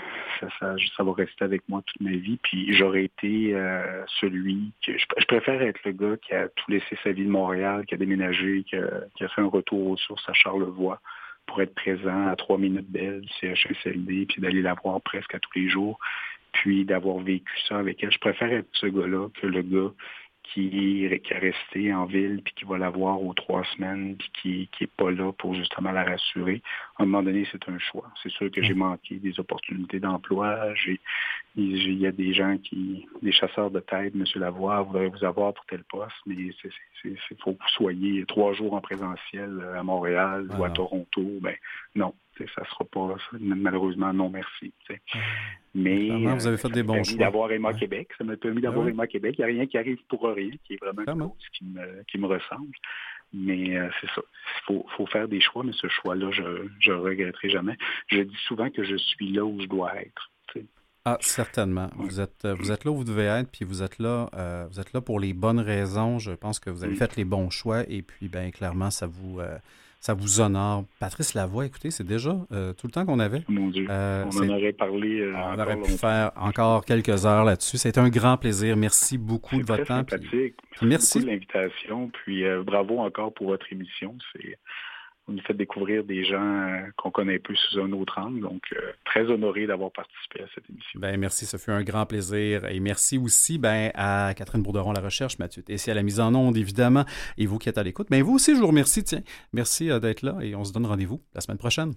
ça, va rester avec moi toute ma vie. Puis j'aurais été euh, celui que je, préfère être le gars qui a tout laissé sa vie de Montréal, qui a déménagé, qui a, fait un retour aux sources à Charlevoix pour être présent à trois minutes d'elle, CHSLD, puis d'aller la voir presque à tous les jours, puis d'avoir vécu ça avec elle. Je préfère être ce gars-là que le gars qui, est resté en ville, puis qui va la voir aux trois semaines, puis qui n'est pas là pour justement la rassurer. À un moment donné, c'est un choix. C'est sûr que j'ai manqué des opportunités d'emploi. Il y a des gens qui, des chasseurs de tête, M. Lavoie, voudrait vous avoir pour tel poste, mais il faut que vous soyez trois jours en présentiel à Montréal ou à Toronto. Ben non, ça ne sera pas malheureusement non merci. Mais vous avez fait des bons choix. d'avoir Emma Québec. Ça m'a permis d'avoir Emma Québec. Il n'y a rien qui arrive pour rien, qui est vraiment une chose qui me, qui me ressemble. Mais euh, c'est ça. Il faut, faire des choix, mais ce choix-là, je ne regretterai jamais. Je dis souvent que je suis là où je dois être. Ah, certainement. Vous, êtes, vous êtes là où vous devez être, puis vous êtes là, euh, vous êtes là pour les bonnes raisons. Je pense que vous avez fait les bons choix, et puis, bien clairement, ça vous, euh, ça vous honore. Patrice Lavoie, écoutez, c'est déjà euh, tout le temps qu'on avait. Mon Dieu, euh, on en aurait parlé. Euh, on aurait pu faire encore quelques heures là-dessus. C'était un grand plaisir. Merci beaucoup de votre temps. Puis, merci. de l'invitation. Puis bravo encore pour votre émission. C'est nous faites découvrir des gens euh, qu'on connaît plus sous un autre angle. Donc, euh, très honoré d'avoir participé à cette émission. Ben, merci, ça fut un grand plaisir. Et merci aussi ben, à Catherine Bourderon, la recherche, Mathieu Tessier à la mise en onde, évidemment, et vous qui êtes à l'écoute. Mais ben, vous aussi, je vous remercie. Tiens, merci euh, d'être là et on se donne rendez-vous la semaine prochaine.